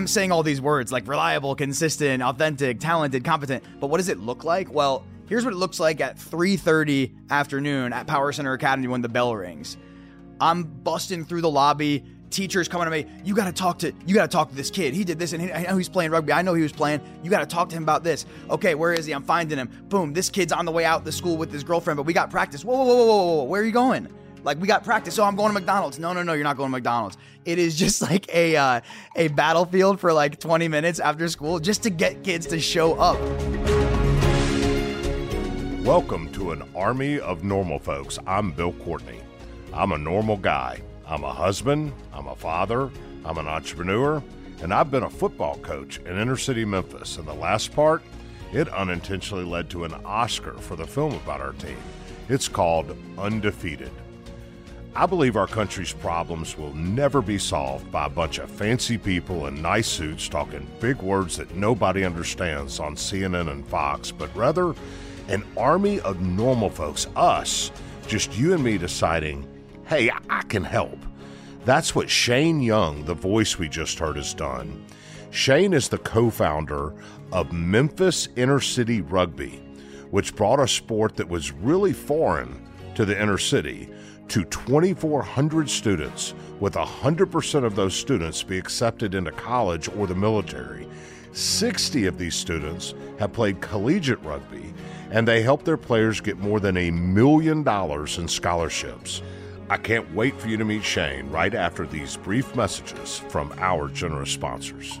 I'm saying all these words like reliable, consistent, authentic, talented, competent, but what does it look like? Well, here's what it looks like at 3:30 afternoon at Power Center Academy when the bell rings. I'm busting through the lobby. Teachers coming to me. You got to talk to. You got to talk to this kid. He did this, and he, I know he's playing rugby. I know he was playing. You got to talk to him about this. Okay, where is he? I'm finding him. Boom. This kid's on the way out the school with his girlfriend, but we got practice. Whoa, whoa, whoa, whoa, whoa. Where are you going? Like we got practice. So I'm going to McDonald's. No, no, no. You're not going to McDonald's. It is just like a uh, a battlefield for like 20 minutes after school, just to get kids to show up. Welcome to an army of normal folks. I'm Bill Courtney. I'm a normal guy. I'm a husband, I'm a father, I'm an entrepreneur, and I've been a football coach in inner city Memphis. And the last part, it unintentionally led to an Oscar for the film about our team. It's called Undefeated. I believe our country's problems will never be solved by a bunch of fancy people in nice suits talking big words that nobody understands on CNN and Fox, but rather an army of normal folks, us, just you and me deciding hey, I can help. That's what Shane Young, the voice we just heard, has done. Shane is the co founder of Memphis Inner City Rugby, which brought a sport that was really foreign to the inner city to 2,400 students, with 100% of those students be accepted into college or the military. 60 of these students have played collegiate rugby, and they help their players get more than a million dollars in scholarships. I can't wait for you to meet Shane right after these brief messages from our generous sponsors.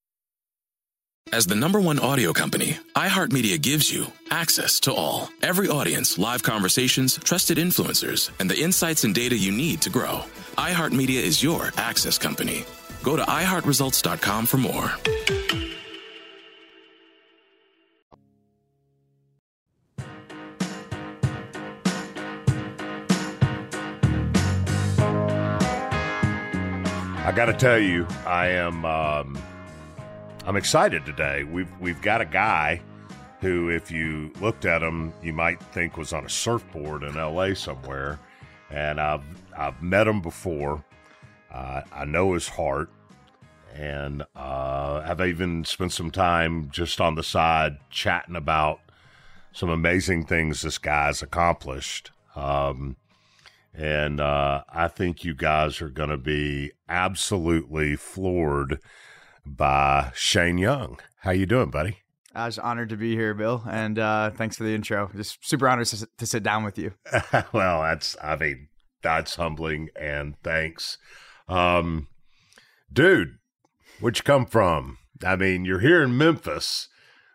As the number one audio company, iHeartMedia gives you access to all. Every audience, live conversations, trusted influencers, and the insights and data you need to grow. iHeartMedia is your access company. Go to iHeartResults.com for more. I got to tell you, I am um, I'm excited today. We've we've got a guy who, if you looked at him, you might think was on a surfboard in L.A. somewhere, and I've I've met him before. Uh, I know his heart, and uh, I've even spent some time just on the side chatting about some amazing things this guy's accomplished. Um, and uh, I think you guys are going to be absolutely floored by Shane Young. How you doing, buddy? I was honored to be here, Bill, and uh, thanks for the intro. Just super honored to, to sit down with you. well, that's I mean that's humbling, and thanks, um, dude. Where'd you come from? I mean, you're here in Memphis,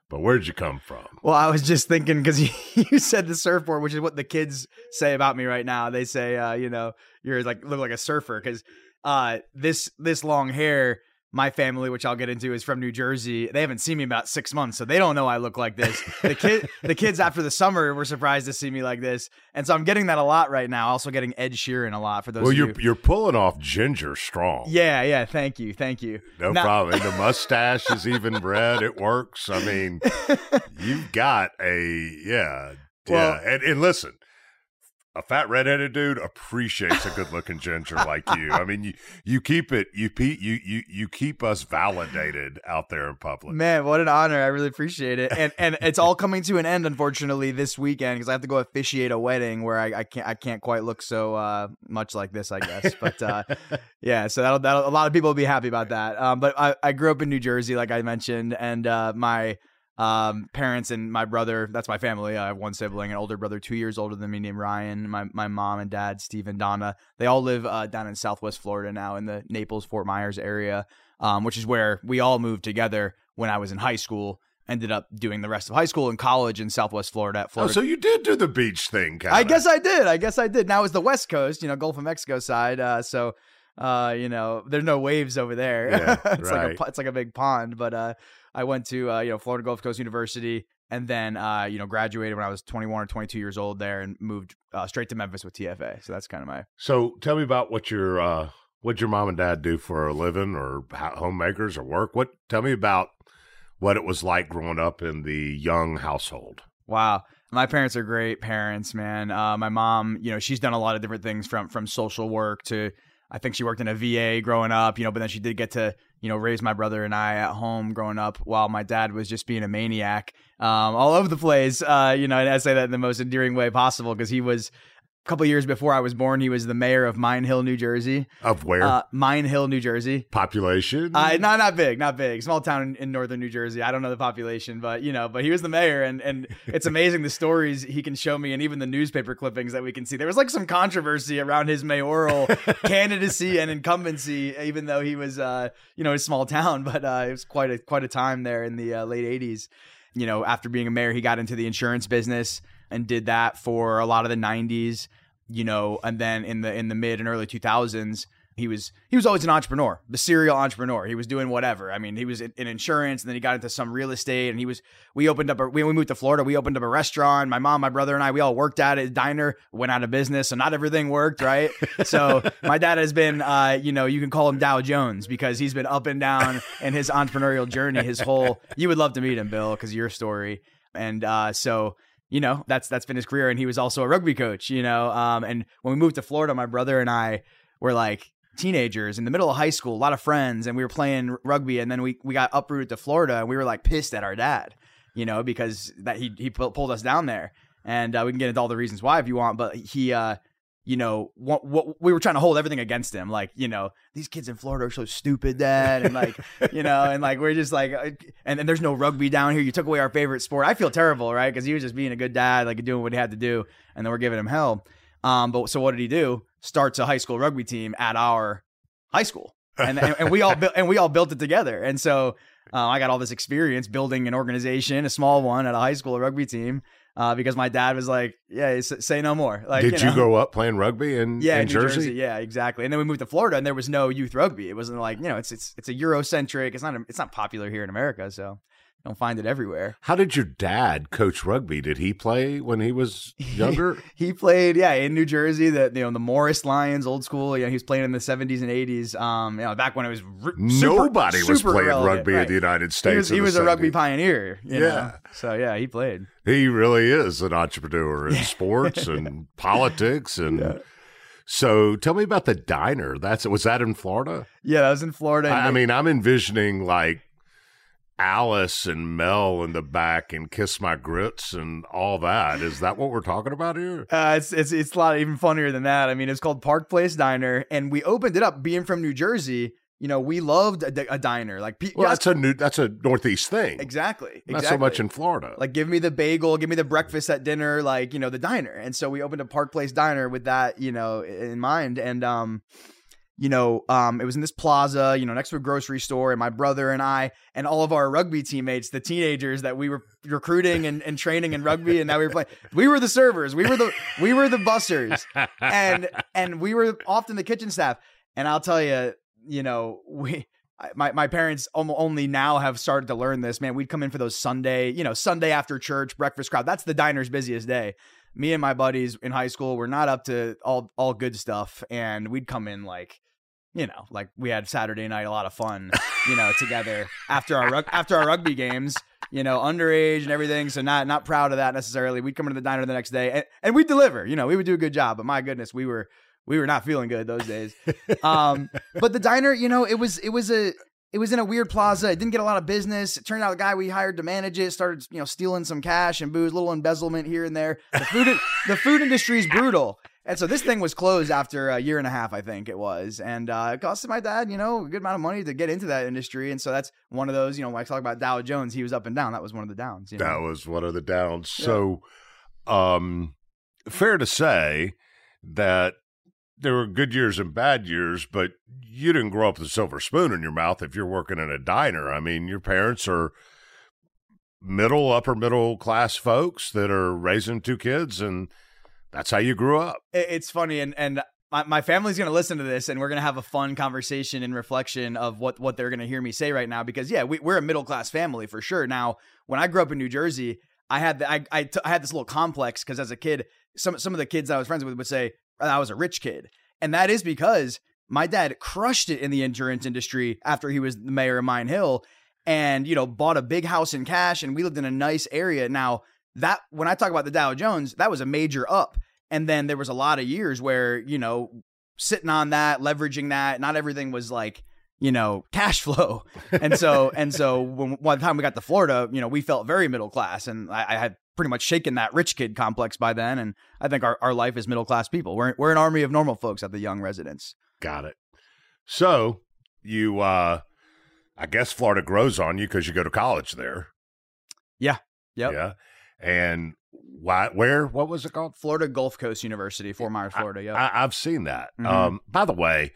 but where'd you come from? Well, I was just thinking because you, you said the surfboard, which is what the kids say about me right now. They say, uh, you know, you're like look like a surfer because uh, this this long hair my family, which I'll get into, is from New Jersey. They haven't seen me in about six months, so they don't know I look like this. The kid, the kids after the summer were surprised to see me like this, and so I'm getting that a lot right now. Also getting Ed Sheeran a lot for those. Well, you're you. you're pulling off ginger strong. Yeah, yeah. Thank you, thank you. No Now- problem. The mustache is even red. It works. I mean, you've got a yeah, Well- yeah. And, and listen, a fat redheaded dude appreciates a good looking ginger like you. I mean, you you keep it you you you you keep us validated out there in public. Man, what an honor! I really appreciate it, and and it's all coming to an end, unfortunately, this weekend because I have to go officiate a wedding where I, I can't I can't quite look so uh, much like this, I guess. But uh, yeah, so that'll, that'll a lot of people will be happy about that. Um, but I, I grew up in New Jersey, like I mentioned, and uh, my um, parents and my brother that's my family. I have one sibling, an older brother, two years older than me, named Ryan. My my mom and dad, Steve and Donna, they all live uh, down in Southwest Florida now, in the Naples Fort Myers area, um, which is where we all moved together when I was in high school. Ended up doing the rest of high school and college in Southwest Florida. At Oh, so you did do the beach thing, kind I guess I did. I guess I did. Now it's the West Coast, you know, Gulf of Mexico side. Uh, so, uh, you know, there's no waves over there. Yeah, it's like a it's like a big pond. But uh, I went to uh, you know Florida Gulf Coast University, and then uh, you know graduated when I was 21 or 22 years old there, and moved uh, straight to Memphis with TFA. So that's kind of my So tell me about what your uh, what your mom and dad do for a living, or homemakers, or work. What tell me about what it was like growing up in the young household. Wow. My parents are great parents, man. Uh, my mom, you know, she's done a lot of different things from from social work to I think she worked in a VA growing up, you know, but then she did get to, you know, raise my brother and I at home growing up while my dad was just being a maniac um, all over the place. Uh, you know, and I say that in the most endearing way possible because he was couple years before I was born, he was the mayor of Mine Hill, New Jersey. Of where Uh, Mine Hill, New Jersey. population? Uh, not not big, not big. Small town in, in northern New Jersey. I don't know the population, but you know, but he was the mayor, and and it's amazing the stories he can show me, and even the newspaper clippings that we can see. There was like some controversy around his mayoral candidacy and incumbency, even though he was, uh, you know, a small town. But uh, it was quite a quite a time there in the uh, late '80s. You know, after being a mayor, he got into the insurance business and did that for a lot of the '90s. You know, and then in the in the mid and early 2000s, he was he was always an entrepreneur, the serial entrepreneur. He was doing whatever. I mean, he was in, in insurance, and then he got into some real estate, and he was. We opened up a when we moved to Florida. We opened up a restaurant. My mom, my brother, and I, we all worked at it. Diner went out of business, so not everything worked, right? so my dad has been, uh, you know, you can call him Dow Jones because he's been up and down in his entrepreneurial journey. His whole. You would love to meet him, Bill, because your story, and uh, so you know that's that's been his career and he was also a rugby coach you know um and when we moved to florida my brother and i were like teenagers in the middle of high school a lot of friends and we were playing rugby and then we we got uprooted to florida and we were like pissed at our dad you know because that he he pulled us down there and uh, we can get into all the reasons why if you want but he uh you know what, what we were trying to hold everything against him like you know these kids in florida are so stupid dad and like you know and like we're just like uh, and, and there's no rugby down here. You took away our favorite sport. I feel terrible right? Because he was just being a good dad like doing what he had to do and then we're giving him hell. Um but so what did he do? Starts a high school rugby team at our high school. And, and, and we all built and we all built it together. And so uh, i got all this experience building an organization a small one at a high school rugby team uh, because my dad was like, "Yeah, say no more." Like, Did you, know? grow up playing rugby in, Yeah, in New Jersey? Jersey? Yeah, exactly. And then we moved to Florida, and there was no youth rugby. It wasn't like you know, it's it's it's a Eurocentric. It's not it's not popular here in America, so you don't find it everywhere. How did your dad coach rugby? Did he play when he was younger? He played, yeah, in New Jersey. The you know the Morris Lions, old school. Know, he was playing in the seventies and eighties. Um, you know, back when it was r- super- Nobody was super playing irrelevant, rugby right. in the United States. He was, he was a rugby pioneer. You Yeah. know? So yeah, he played. He really is an entrepreneur in sports and politics and. So tell me about the diner. That's was that in Florida? Yeah, that was in Florida. I, I mean, I'm envisioning like Alice and Mel in the back and Kiss My Grits and all that. Is that what we're talking about here? Uh, it's it's it's a lot even funnier than that. I mean, it's called Park Place Diner, and we opened it up. Being from New Jersey, you know, we loved a, a diner. Like, Well, yes, that's a new. That's a Northeast thing. exactly, Not exactly. so much in Florida. like, give me the bagel, give me the breakfast at dinner, like you know, the diner. And so we opened a Park Place Diner with that, you know, in mind. And um, you know, um, it was in this plaza, you know, next to a grocery store, and my brother and I and all of our rugby teammates, the teenagers that we were recruiting and, and training in rugby, and now we were playing. We were the servers. We were the we were the bussers, and and we were often the kitchen staff. And I'll tell you, you know, we my my parents only now have started to learn this. Man, we'd come in for those Sunday, you know, Sunday after church breakfast crowd. That's the diner's busiest day. Me and my buddies in high school were not up to all all good stuff, and we'd come in like, you know, like we had Saturday night, a lot of fun, you know, together after our after our rugby games, you know, underage and everything. So not not proud of that necessarily. We'd come into the diner the next day, and, and we'd deliver. You know, we would do a good job. But my goodness, we were we were not feeling good those days. Um, but the diner, you know, it was it was a it was in a weird plaza. It didn't get a lot of business. It turned out the guy we hired to manage it started, you know, stealing some cash and booze, little embezzlement here and there. The food the food industry is brutal. And so this thing was closed after a year and a half, I think it was. And uh, it costed my dad, you know, a good amount of money to get into that industry. And so that's one of those, you know, when I talk about Dow Jones, he was up and down. That was one of the downs. You know? That was one of the downs. So, um, fair to say that there were good years and bad years, but you didn't grow up with a silver spoon in your mouth if you're working in a diner. I mean, your parents are middle, upper middle class folks that are raising two kids, and that's how you grew up. it's funny and and my, my family's gonna listen to this and we're gonna have a fun conversation and reflection of what what they're gonna hear me say right now because yeah we, we're a middle class family for sure. Now when i grew up in new jersey i had the, I, I, t- I had this little complex because as a kid some some of the kids i was friends with would say i was a rich kid. And that is because my dad crushed it in the insurance industry after he was the mayor of mine hill and you know bought a big house in cash and we lived in a nice area. Now that when i talk about the dow jones that was a major up and then there was a lot of years where, you know, sitting on that, leveraging that, not everything was like, you know, cash flow. And so, and so when, by the time we got to Florida, you know, we felt very middle class. And I, I had pretty much shaken that rich kid complex by then. And I think our, our life is middle class people. We're, we're an army of normal folks at the young residents. Got it. So you, uh, I guess Florida grows on you because you go to college there. Yeah. Yep. Yeah. And why, where, what was it called? Florida Gulf Coast University, Fort Myers, Florida. yeah I, I've seen that. Mhm. Um, by the way,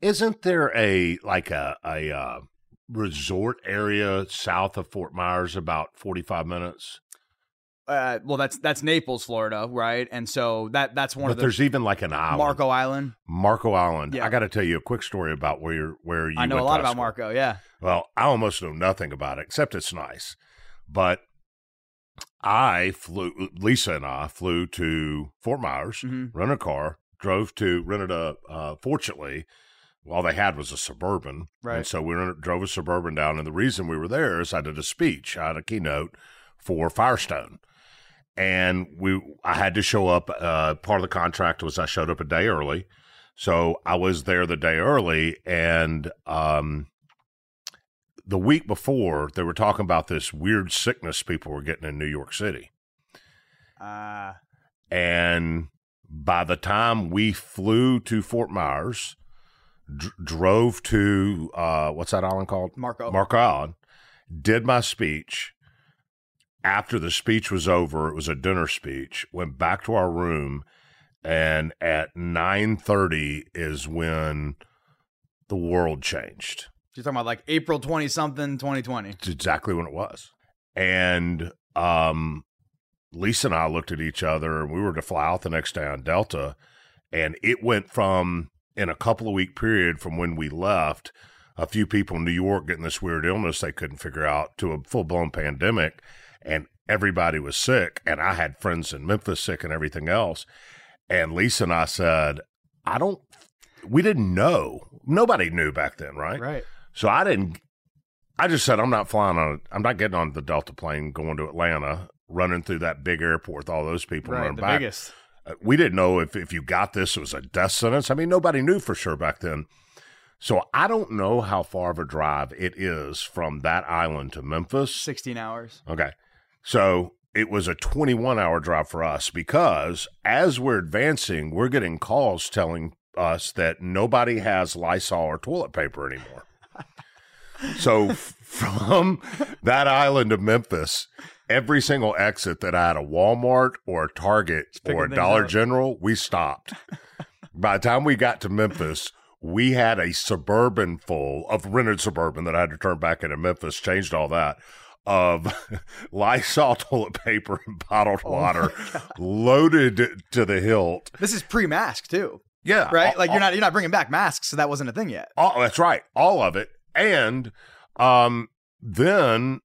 isn't there a like a a uh, resort area south of Fort Myers, about forty five minutes? uh, well, that's, that's Naples, Florida. Right. And so that, that's one but of the there's even like an island, Marco Island. Marco Island. Yeah. I got to tell you a quick story about where you're, where you. I know a lot about school. Marco. Yeah. Well, I almost know nothing about it except it's nice. But I flew, Lisa and I flew to Fort Myers, Mhm. rented a car, drove to, rented a, uh, fortunately, all they had was a Suburban. Right. And so we rented, drove a Suburban down. And the reason we were there is I did a speech, I had a keynote for Firestone. And we, I had to show up. Uh, part of the contract was I showed up a day early. So I was there the day early and, um, the week before, they were talking about this weird sickness people were getting in New York City. Uh, And by the time we flew to Fort Myers, dr- drove to uh, what's that island called? Marco. Marco Island, did my speech. After the speech was over, it was a dinner speech. Went back to our room, and at nine thirty is when the world changed. You're talking about like April 20 something, 2020. It's exactly when it was. And um, Lisa and I looked at each other, and we were to fly out the next day on Delta, and it went from in a couple of week period from when we left, a few people in New York getting this weird illness they couldn't figure out to a full blown pandemic, and everybody was sick, and I had friends in Memphis sick and everything else, and Lisa and I said, I don't. We didn't know. Nobody knew back then, right? Right. So I didn't. I just said I'm not flying on. I'm not getting on the Delta plane going to Atlanta, running through that big airport with all those people Right. running The back. biggest. Uh, We didn't know if if you got this, it was a death sentence. I mean, nobody knew for sure back then. So I don't know how far of a drive it is from that island to Memphis. 16 hours. Okay. So it was a 21 hour drive for us because as we're advancing, we're getting calls telling us that nobody has Lysol or toilet paper anymore. So from that island of Memphis, every single exit that I had a Walmart or a Target or a Dollar up. General, we stopped. By the time we got to Memphis, we had a suburban full of rented suburban that I had to turn back into Memphis, changed all that of Lysol toilet paper and bottled Oh water loaded to the hilt. This is pre-mask too, Yeah. right? all- like you're not you're not bringing back masks, so that wasn't a thing yet. all- that's right. All of it. And um, then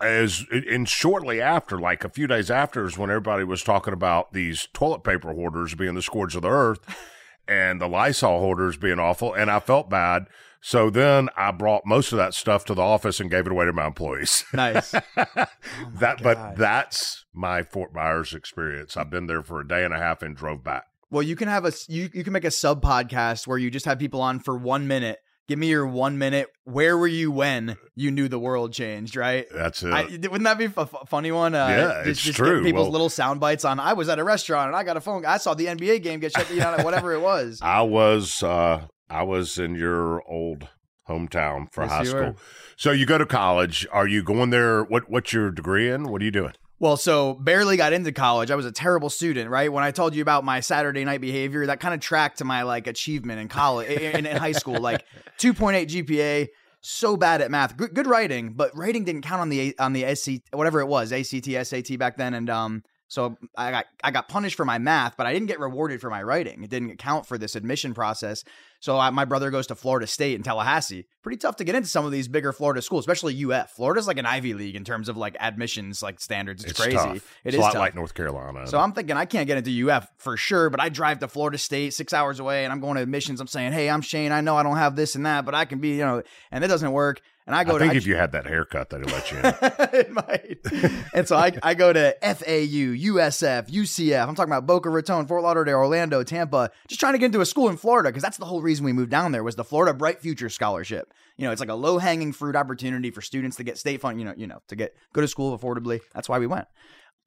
as and shortly after, like a few days after, is when everybody was talking about these toilet paper hoarders being the scourge of the earth and the Lysol hoarders being awful, and I felt bad. So then I brought most of that stuff to the office and gave it away to my employees. Nice. that, but that's my Fort Myers experience. I've been there for a day and a half and drove back. Well, you can have a you you can make a sub podcast where you just have people on for one minute. Give me your one minute. Where were you when you knew the world changed? Right. That's it. I, wouldn't that be a f- funny one? Uh, Yeah, just, it's just true. People's Well- little sound bites on. I was at a restaurant and I got a phone. I saw the NBA game get shut down. whatever it was. I was uh I was in your old hometown for Yes, high school. were. So you go to college. Are you going there? What what's your degree in? What are you doing? Well, so barely got into college. I was a terrible student, right? When I told you about my Saturday night behavior, that kind of tracked to my like achievement in college, in, in high school, like 2.8 GPA. So bad at math, good, good writing, but writing didn't count on the on the SC whatever it was, ACT, SAT back then, and um, so mm, I got I got punished for my math, but I didn't get rewarded for my writing. It didn't account for this admission process. So I, my brother goes to Florida State in Tallahassee. Pretty tough to get into some of these bigger Florida schools, especially UF. Florida's like an Ivy League in terms of like admissions like standards. It's, crazy. Tough. It it's is a lot tough. like North Carolina. So I'm thinking I can't get into UF for sure, but I drive to Florida State six hours away and I'm going to admissions. I'm saying, hey, I'm Shane. I know I don't have this and that, but I can be, you know, and it doesn't work. And I I go think to if you had that haircut, they'd let you in. it might. and so I, I go to FAU, USF, UCF. I'm talking about Boca Raton, Fort Lauderdale, Orlando, Tampa. Just trying to get into a school in Florida because that's the whole reason we moved down there was the Florida Bright Future Scholarship. You know, it's like a low hanging fruit opportunity for students to get state fund. You know, you know, to get go to school affordably. That's why we went.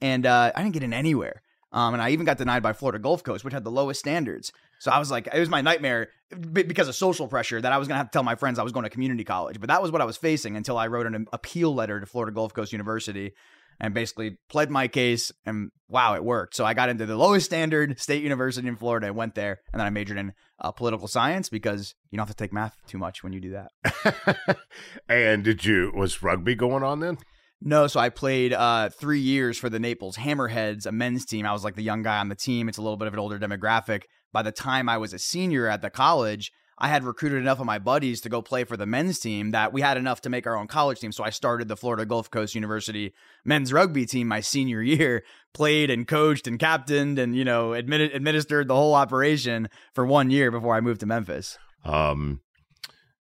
And uh, I didn't get in anywhere. Um, and I even got denied by Florida Gulf Coast, which had the lowest standards. So I was like, it was my nightmare because of social pressure that I was going to have to tell my friends I was going to community college. But that was what I was facing until I wrote an appeal letter to Florida Gulf Coast University and basically pled my case. And wow, it worked. So I got into the lowest standard state university in Florida and went there. And then I majored in uh, political science because you don't have to take math too much when you do that. and did you was rugby going on then? No, so I played uh, three years for the Naples Hammerheads, a men's team. I was like the young guy on the team. It's a little bit of an older demographic. By the time I was a senior at the college, I had recruited enough of my buddies to go play for the men's team that we had enough to make our own college team. So I started the Florida Gulf Coast University men's rugby team my senior year, played and coached and captained and, you know, administered the whole operation for one year before I moved to Memphis. Um,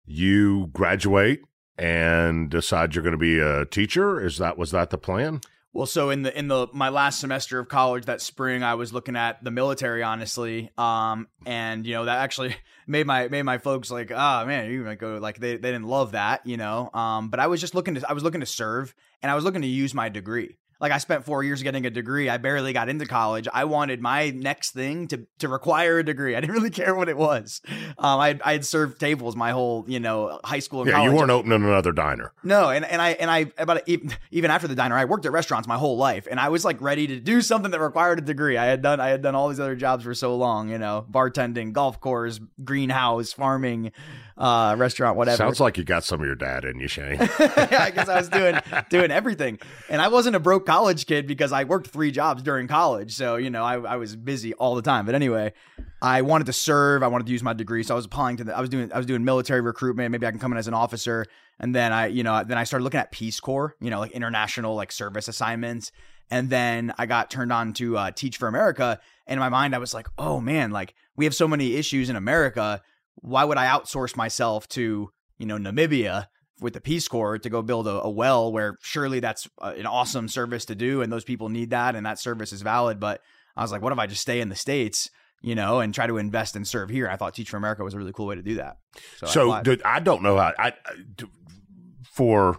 you graduate and decide you're going to be a teacher. Is that was that the plan? Well, so in the in the my last semester of college that spring, I was looking at the military, honestly, um, and you know that actually made my made my folks like, ah, man, you might go like they they didn't love that, you know, um, but I was just looking to I was looking to serve, and I was looking to use my degree. Like I spent four years getting a degree. I barely got into college. I wanted my next thing to to require a degree. I didn't really care what it was. Um, I I had served tables my whole you know high school and Yeah, college. you weren't opening another diner. No, and, and I and I about even, even after the diner, I worked at restaurants my whole life, and I was like ready to do something that required a degree. I had done I had done all these other jobs for so long, you know, bartending, golf course, greenhouse, farming, uh, restaurant, whatever. Sounds like you got some of your dad in you, Shane. yeah, I guess I was doing doing everything, and I wasn't a broke college kid because I worked three jobs during college, so you know I, I was busy all the time. But anyway, I wanted to serve. I wanted to use my degree, so I was applying to the. I was doing I was doing military recruitment. Maybe I can come in as an officer, and then I you know then I started looking at Peace Corps, you know, like international like service assignments, and then I got turned on to uh, Teach for America. And in my mind, I was like, oh man, like we have so many issues in America. Why would I outsource myself to you know Namibia? With the Peace Corps to go build a, a well where surely that's uh, an awesome service to do and those people need that and that service is valid. But I was like, what if I just stay in the States, you know, and try to invest and serve here? I thought Teach for America was a really cool way to do that. So, I So did, I don't know how I, I for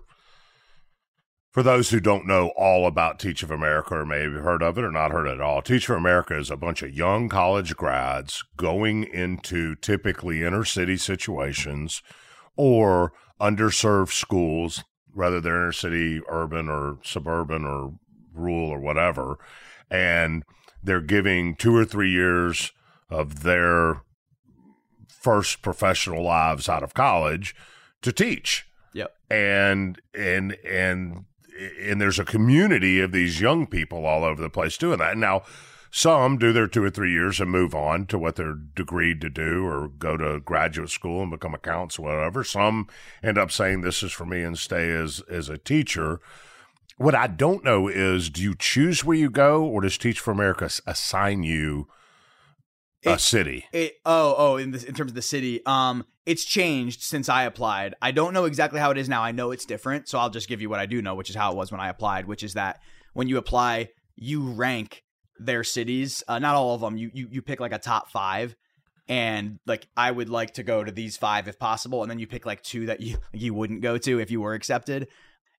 for those who don't know all about Teach of America or maybe heard of it or not heard it at all. Teach for America is a bunch of young college grads going into typically inner city situations or underserved schools, whether they're inner city, urban or suburban or rural or whatever, and they're giving two or three years of their first professional lives out of college to teach yep. and and and and there's a community of these young people all over the place doing that now Some do their two or three years and move on to what they're degreed to do or go to graduate school and become accountants or whatever. Some end up saying this is for me and stay as, as a teacher. What I don't know is do you choose where you go or does Teach for America assign you a It- city? It, oh, oh, in this, in terms of the city, um, it's changed since I applied. I don't know exactly how it is now. I know it's different, so I'll just give you what I do know, which is how it was when I applied. Which is that when you apply, you rank their cities. Uh, not all of them. You you you pick like a top five, and like I would like to go to these five if possible, and then you pick like two that you you wouldn't go to if you were accepted.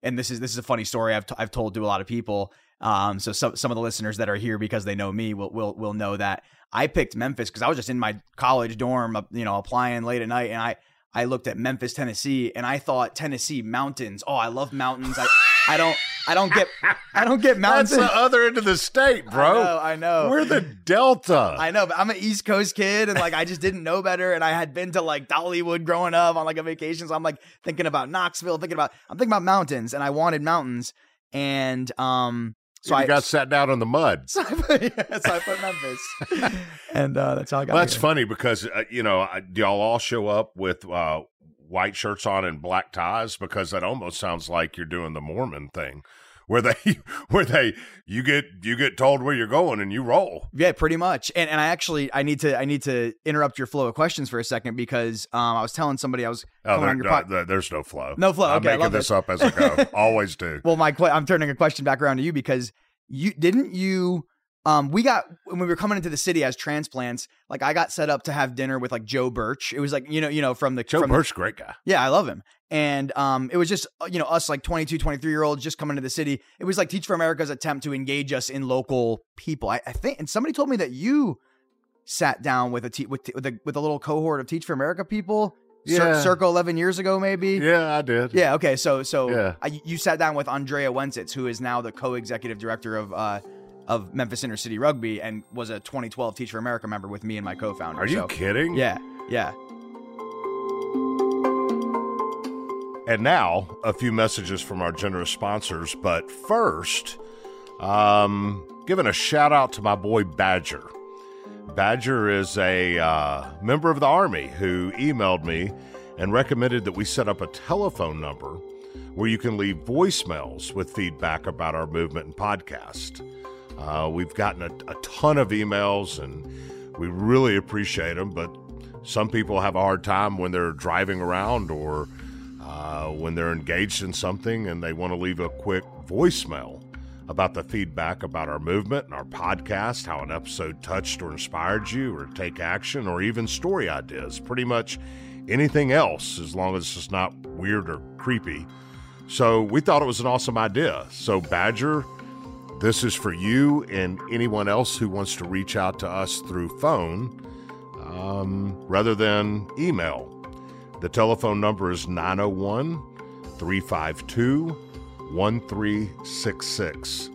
And this is this is a funny story I've t- I've told to a lot of people. Um, so some some of the listeners that are here because they know me will will will know that I picked Memphis because I was just in my college dorm, you know, applying late at night, and I I looked at Memphis, Tennessee, and I thought Tennessee mountains. Oh, I love mountains. I I don't I don't get I don't get That's mountains. the other end of the state, bro. I know, I know. We're the Delta. I know, but I'm an East Coast kid, and like I just didn't know better. And I had been to like Dollywood growing up on like a vacation, so I'm like thinking about Knoxville, thinking about I'm thinking about mountains, and I wanted mountains, and um, so you I got sat down in the mud. so I put, yeah, so I put Memphis, and uh, that's how I got. Well, that's here. funny because uh, you know I- do y'all all show up with uh, white shirts on and black ties because that almost sounds like you're doing the Mormon thing, where they where they you get you get told where you're going and you roll. Yeah, pretty much. And and I actually I need to I need to interrupt your flow of questions for a second because um I was telling somebody I was Oh, there, no, there- there's no flow. No flow. I'm Okay, making this it. up as I go. Always do. Well, my I'm turning a question back around to you because you didn't you um we got when we were coming into the city as transplants like I got set up to have dinner with like Joe Birch. It was like you know you know from the Joe from Birch, great guy. yeah, I love him. And um it was just uh, you know us like 22 23 year olds just coming to the city. It was like Teach for America's attempt to engage us in local people. I, I think and somebody told me that you sat down with a te- with with a, with a little cohort of Teach for America people cir- Yeah. circa 11 years ago maybe. Yeah, I did. Yeah. Okay. So so Yeah. I, you sat down with Andrea Wensitz, who is now the co-executive director of uh, of Memphis Inner City Rugby, and was a 2012 Teach for America member with me and my co-founder. Are you So, kidding? Yeah. Yeah. And now, a few messages from our generous sponsors. But first, um, giving a shout out to my boy Badger. Badger is a uh, member of the Army who emailed me and recommended that we set up a telephone number where you can leave voicemails with feedback about our movement and podcast. Uh, we've gotten a, a ton of emails and we really appreciate them, but some people have a hard time when they're driving around or uh, when they're engaged in something and they want to leave a quick voicemail about the feedback about our movement and our podcast, how an episode touched or inspired you, or take action, or even story ideas. Pretty much anything else, as long as it's not weird or creepy. So we thought it was an awesome idea. So, Badger, this is for you and anyone else who wants to reach out to us through phone um, rather than email. The telephone number is 901 352 1366.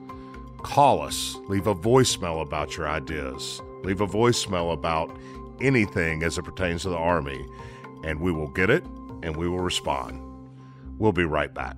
Call us, leave a voicemail about your ideas, leave a voicemail about anything as it pertains to the Army, and we will get it and we will respond. We'll be right back.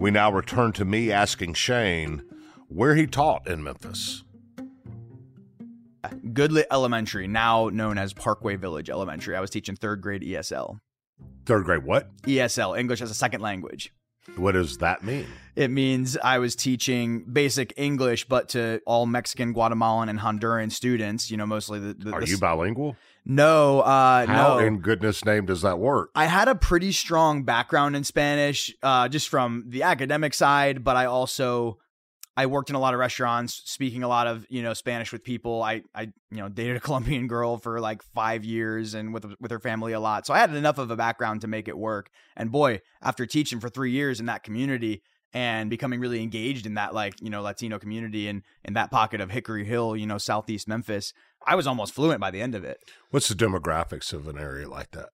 We now return to me asking Shane where he taught in Memphis. Goodlett Elementary, now known as Parkway Village Elementary. I was teaching third grade ESL. Third grade, what? ESL, English as a second language. What does that mean? It means I was teaching basic English, but to all Mexican, Guatemalan, and Honduran students. You know, mostly the. the Are the- you bilingual? No, uh, How no. in goodness name does that work? I had a pretty strong background in Spanish, uh, just from the academic side, but I also I worked in a lot of restaurants, speaking a lot of you know Spanish with people. I I you know dated a Colombian girl for like five years and with with her family a lot, so I had enough of a background to make it work. And boy, after teaching for three years in that community and becoming really engaged in that like you know Latino community and in that pocket of Hickory Hill, you know Southeast Memphis, I was almost fluent by the end of it. What's the demographics of an area like that?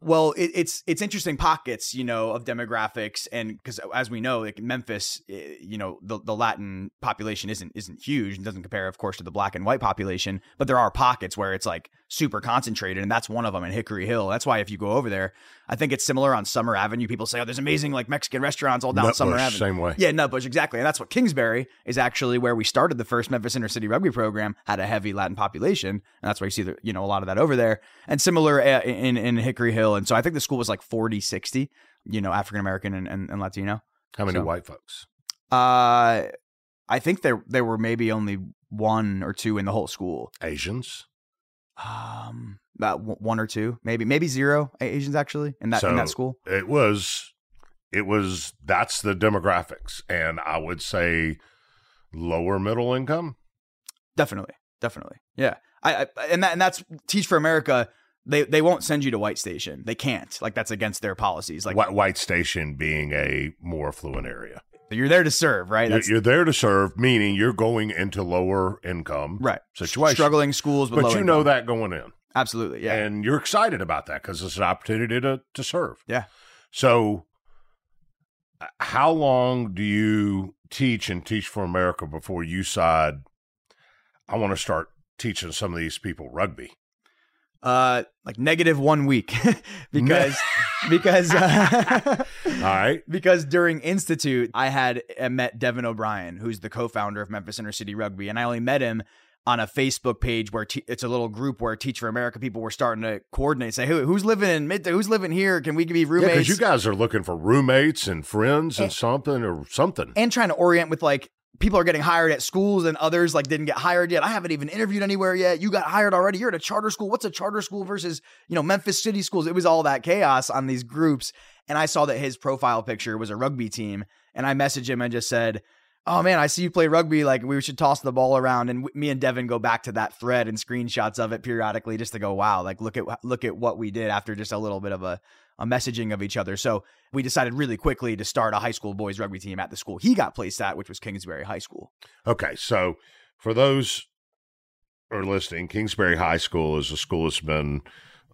Well, it, it's it's interesting pockets, you know, of demographics, and because as we know, like Memphis, eh, you know, the, the Latin population isn't isn't huge and doesn't compare, of course, to the black and white population. But there are pockets where it's like super concentrated, and that's one of them in Hickory Hill. That's why if you go over there, I think it's similar on Summer Avenue. People say, "Oh, there's amazing like Mexican restaurants all down Summer Avenue." same way. Yeah, Nutbush, exactly, and that's what Kingsbury is actually where we started the first Memphis inner city Rugby program. Had a heavy Latin population, and that's why you see the you know a lot of that over there, and similar uh, in in Hickory Hill. And so I think the school was like 40, 60, you know, African American and, and, and Latino. How many So- white folks? Uh, I think there there were maybe only one or two in the whole school. Asians? Um, about one or two, maybe maybe zero Asians actually in that in that school. It was, it was, that's the demographics. And I would say lower middle income. Definitely, definitely, yeah. I, I and that and that's Teach for America. They they won't send you to White Station. They can't. Like that's against their policies. Like White, White Station being a more affluent area. you're there to serve, right? You're, you're there to serve, meaning you're going into lower income right. situation. Struggling schools, But you know that going in. absolutely, yeah, And you're excited about that because it's an opportunity to, to serve. yeah. So, how long do you teach and teach for America before you decide, I want to start teaching some of these people rugby? Uh, like negative one week because because uh, All right. because during institute I had uh, met Devin O'Brien, who's the co-founder of Memphis Inner City Rugby, and I only met him on a Facebook page where te- it's a little group where Teach for America people were starting to coordinate, say, Who, who's living in mid, who's living here? Can we be roommates? because you guys are looking for roommates and friends and something or something. and trying to orient with like people are getting hired at schools and others like didn't get hired yet. I haven't even interviewed anywhere yet. You got hired already. You're at a charter school. What's a charter school versus, you know, Memphis City schools? It was all that chaos on these groups. And I saw that his profile picture was a rugby team. And I messaged him and just said, Oh man, I see you play rugby. Like we should toss the ball around, and me and Devin go back to that thread and screenshots of it periodically, just to go, wow, like look at look at what we did after just a little bit of a a messaging of each other. So we decided really quickly to start a high school boys rugby team at the school he got placed at, which was Kingsbury High School. Okay, so for those are listening, Kingsbury High School is a school that's been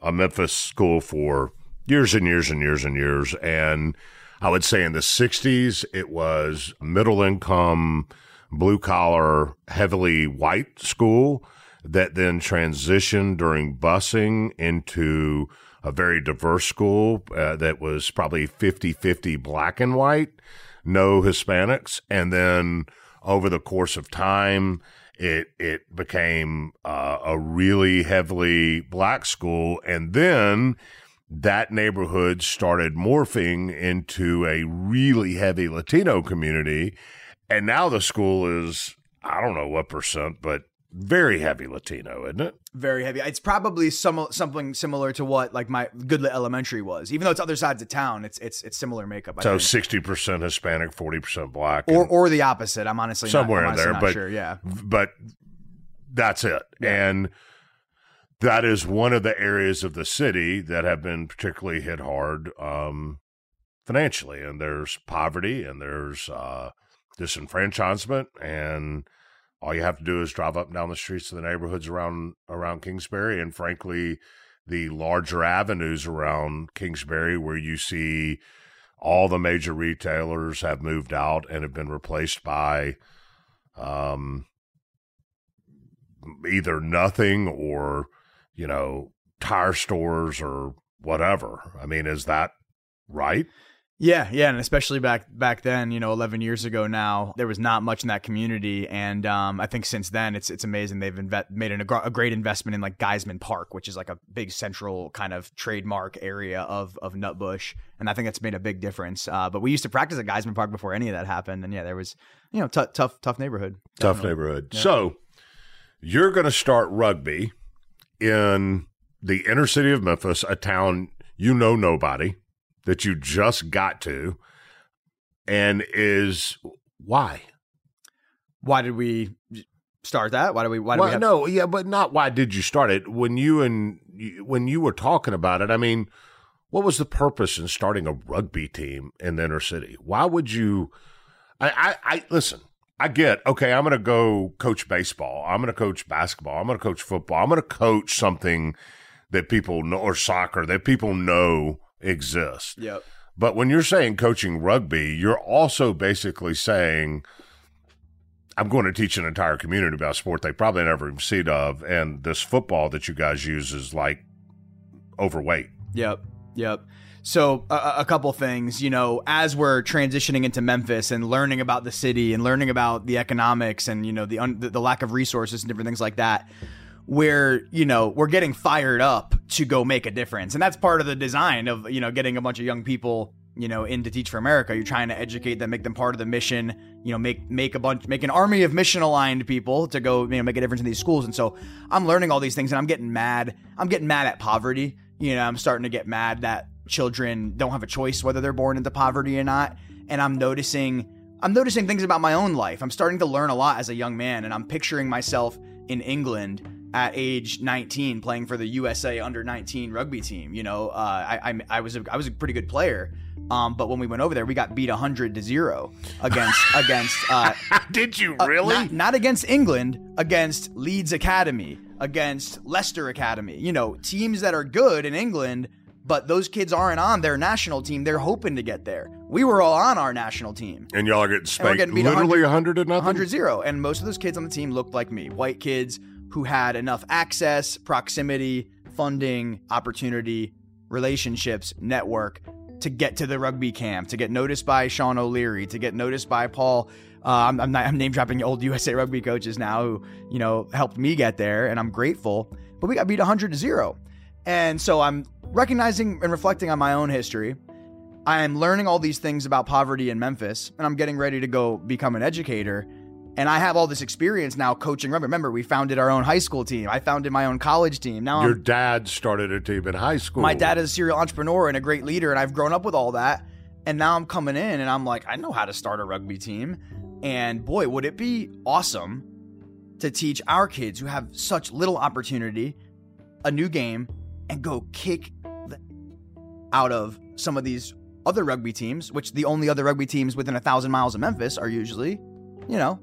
a Memphis school for years and years and years and years. And I would say in the 60s, it was middle income, blue collar, heavily white school. that then transitioned during busing into a very diverse school uh, that was probably 50 50 black and white, no Hispanics. And then over the course of time, it it became uh, a really heavily black school, and then that neighborhood started morphing into a really heavy Latino community, and now the school is I don't know what percent, but very heavy Latino, isn't it? Very heavy. It's probably some something similar to what like my Goodlett Elementary was. Even though it's other sides of town, it's it's it's similar makeup. I So sixty percent Hispanic, forty percent black, or or the opposite. I'm honestly somewhere not, I'm in there, not but sure. Yeah, but that's it. And that is one of the areas of the city that have been particularly hit hard um, financially. And there's poverty and there's uh, disenfranchisement. And all you have to do is drive up and down the streets of the neighborhoods around around Kingsbury. And frankly, the larger avenues around Kingsbury where you see all the major retailers have moved out and have been replaced by um, either nothing or you know tire stores or whatever. I mean, is that right? Yeah, yeah, and especially back back then, you know, 11 years ago now, there was not much in that community, and um, I think since then, it's it's amazing they've inve- made an, a, great investment in like Gaisman Park, which is like a big central kind of trademark area of of Nutbush, and I think that's made a big difference. Uh, but we used to practice at Gaisman Park before any of that happened, and yeah, there was you know t- tough tough neighborhood, Tough Definitely. neighborhood. Yeah. So you're going to start rugby in the inner city of Memphis, a town you know nobody that you just got to, and is why? Why did we start that? Why did we? Why did well, we have- no, yeah, but not why did you start it? When you and when you were talking about it, I mean, what was the purpose in starting a rugby team in the inner city? Why would you? I, I, I listen. I get okay. I'm going to go coach baseball. I'm going to coach basketball. I'm going to coach football. I'm going to coach something that people know or soccer that people know exists. Yep. But when you're saying coaching rugby, you're also basically saying, I'm going to teach an entire community about a sport they probably never even seen of. And this football that you guys use is like overweight. Yep. Yep. So a, a couple things, you know, as we're transitioning into Memphis and learning about the city and learning about the economics and you know the un, the, the lack of resources and different things like that, where you know we're getting fired up to go make a difference, and that's part of the design of you know getting a bunch of young people you know in to teach for America. You're trying to educate them, make them part of the mission. You know, make make a bunch, make an army of mission aligned people to go you know make a difference in these schools. And so I'm learning all these things, and I'm getting mad. I'm getting mad at poverty. You know, I'm starting to get mad that children don't have a choice whether they're born into poverty or not. And I'm noticing I'm noticing things about my own life. I'm starting to learn a lot as a young man, and I'm picturing myself in England at age 19 playing for the USA under 19 rugby team. You know, uh, I, I I was a, I was a pretty good player, um, but when we went over there, we got beat 100 to zero against against. Uh, Did you uh, really? not, not against England, against Leeds Academy, against Leicester Academy. You know, teams that are good in England, but those kids aren't on their national team. They're hoping to get there. We were all on our national team. and y'all are getting And we're spanked getting beat literally 100 to nothing? 100 0. And most of those kids on the team looked like me white kids who had enough access, proximity, funding, opportunity, relationships, network to get to the rugby camp, to get noticed by Sean O'Leary, to get noticed by Paul. Uh, I'm, I'm, not, I'm name dropping old USA rugby coaches now who, you know, helped me get there, and I'm grateful. But we got beat 100 to 0. And so I'm recognizing and reflecting on my own history. I'm learning all these things about poverty in Memphis, and I'm getting ready to go become an educator. And I have all this experience now coaching rugby. Remember, we founded our own high school team. I founded my own college team. Now Your I'm, dad started a team in high school. my dad is a serial entrepreneur and a great leader, and I've grown up with all that. And now I'm coming in, and I'm like, I know how to start a rugby team. And boy, would it be awesome to teach our kids who have such little opportunity a new game and go kick the out of some of these other rugby teams, which the only other rugby teams within a thousand miles of Memphis are usually, you know,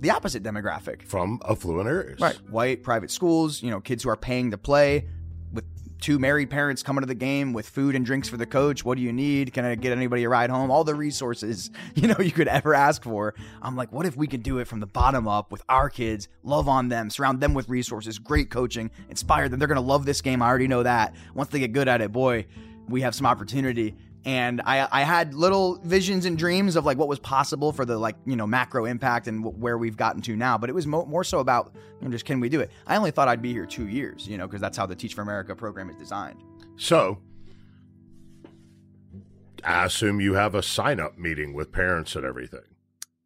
the opposite demographic. from affluent areas. Right. White private schools, you know, kids who are paying to play with two married parents coming to the game with food and drinks for the coach. What do you need? Can I get anybody a ride home? All the resources, you know, you could ever ask for. I'm like, what if we could do it from the bottom up with our kids, love on them, surround them with resources, great coaching, inspire them. They're going to love this game. I already know that. Once they get good at it, boy, we have some opportunity and I, I had little visions and dreams of like what was possible for the like you know macro impact and w- where we've gotten to now but it was mo- more so about you know, just can we do it i only thought i'd be here two years you know because that's how the teach for america program is designed So, I assume you have a sign up meeting with parents and everything.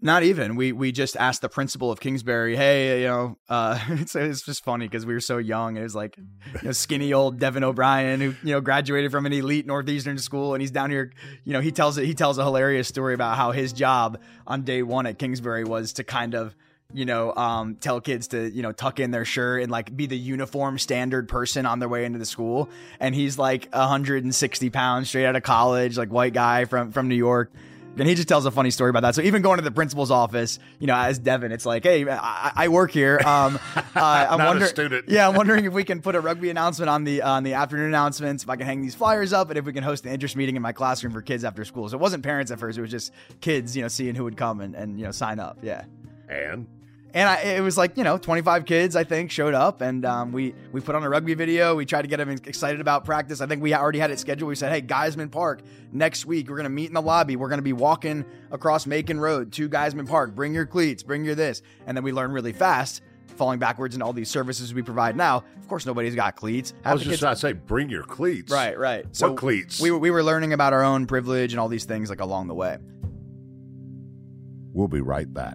Not even. We we just asked the principal of Kingsbury, hey, you know, uh, it's it's just funny because we were so young. It was like, you know, skinny old Devin O'Brien who you know graduated from an elite northeastern school, and he's down here. You know, he tells it. He tells a hilarious story about how his job on day one at Kingsbury was to kind of you know, um, tell kids to, you know, tuck in their shirt and like be the uniform standard person on their way into the school. And he's like 160 pounds straight out of college, like white guy from, from New York. And he just tells a funny story about that. So even going to the principal's office, you know, as Devin, it's like, hey, I, I work here. Um, uh, I'm Not a wondering, student. yeah, I'm wondering if we can put a rugby announcement on the on the afternoon announcements. If I can hang these flyers up, and if we can host an interest meeting in my classroom for kids after school. So it wasn't parents at first; it was just kids, you know, seeing who would come and, and you know sign up. Yeah. And And I, it was like you know, 25 kids I think showed up, and um, we we put on a rugby video. We tried to get them excited about practice. I think we already had it scheduled. We said, hey, Gaisman Park next week. We're gonna meet in the lobby. We're gonna be walking across Macon Road to Gaisman Park. Bring your cleats. Bring your this. And then we learned really fast, falling backwards in all these services we provide now. Of course, nobody's got cleats. I was just to say, bring your cleats. Right, right. what cleats? We were, we were learning about our own privilege and all these things like along the way. We'll be right back.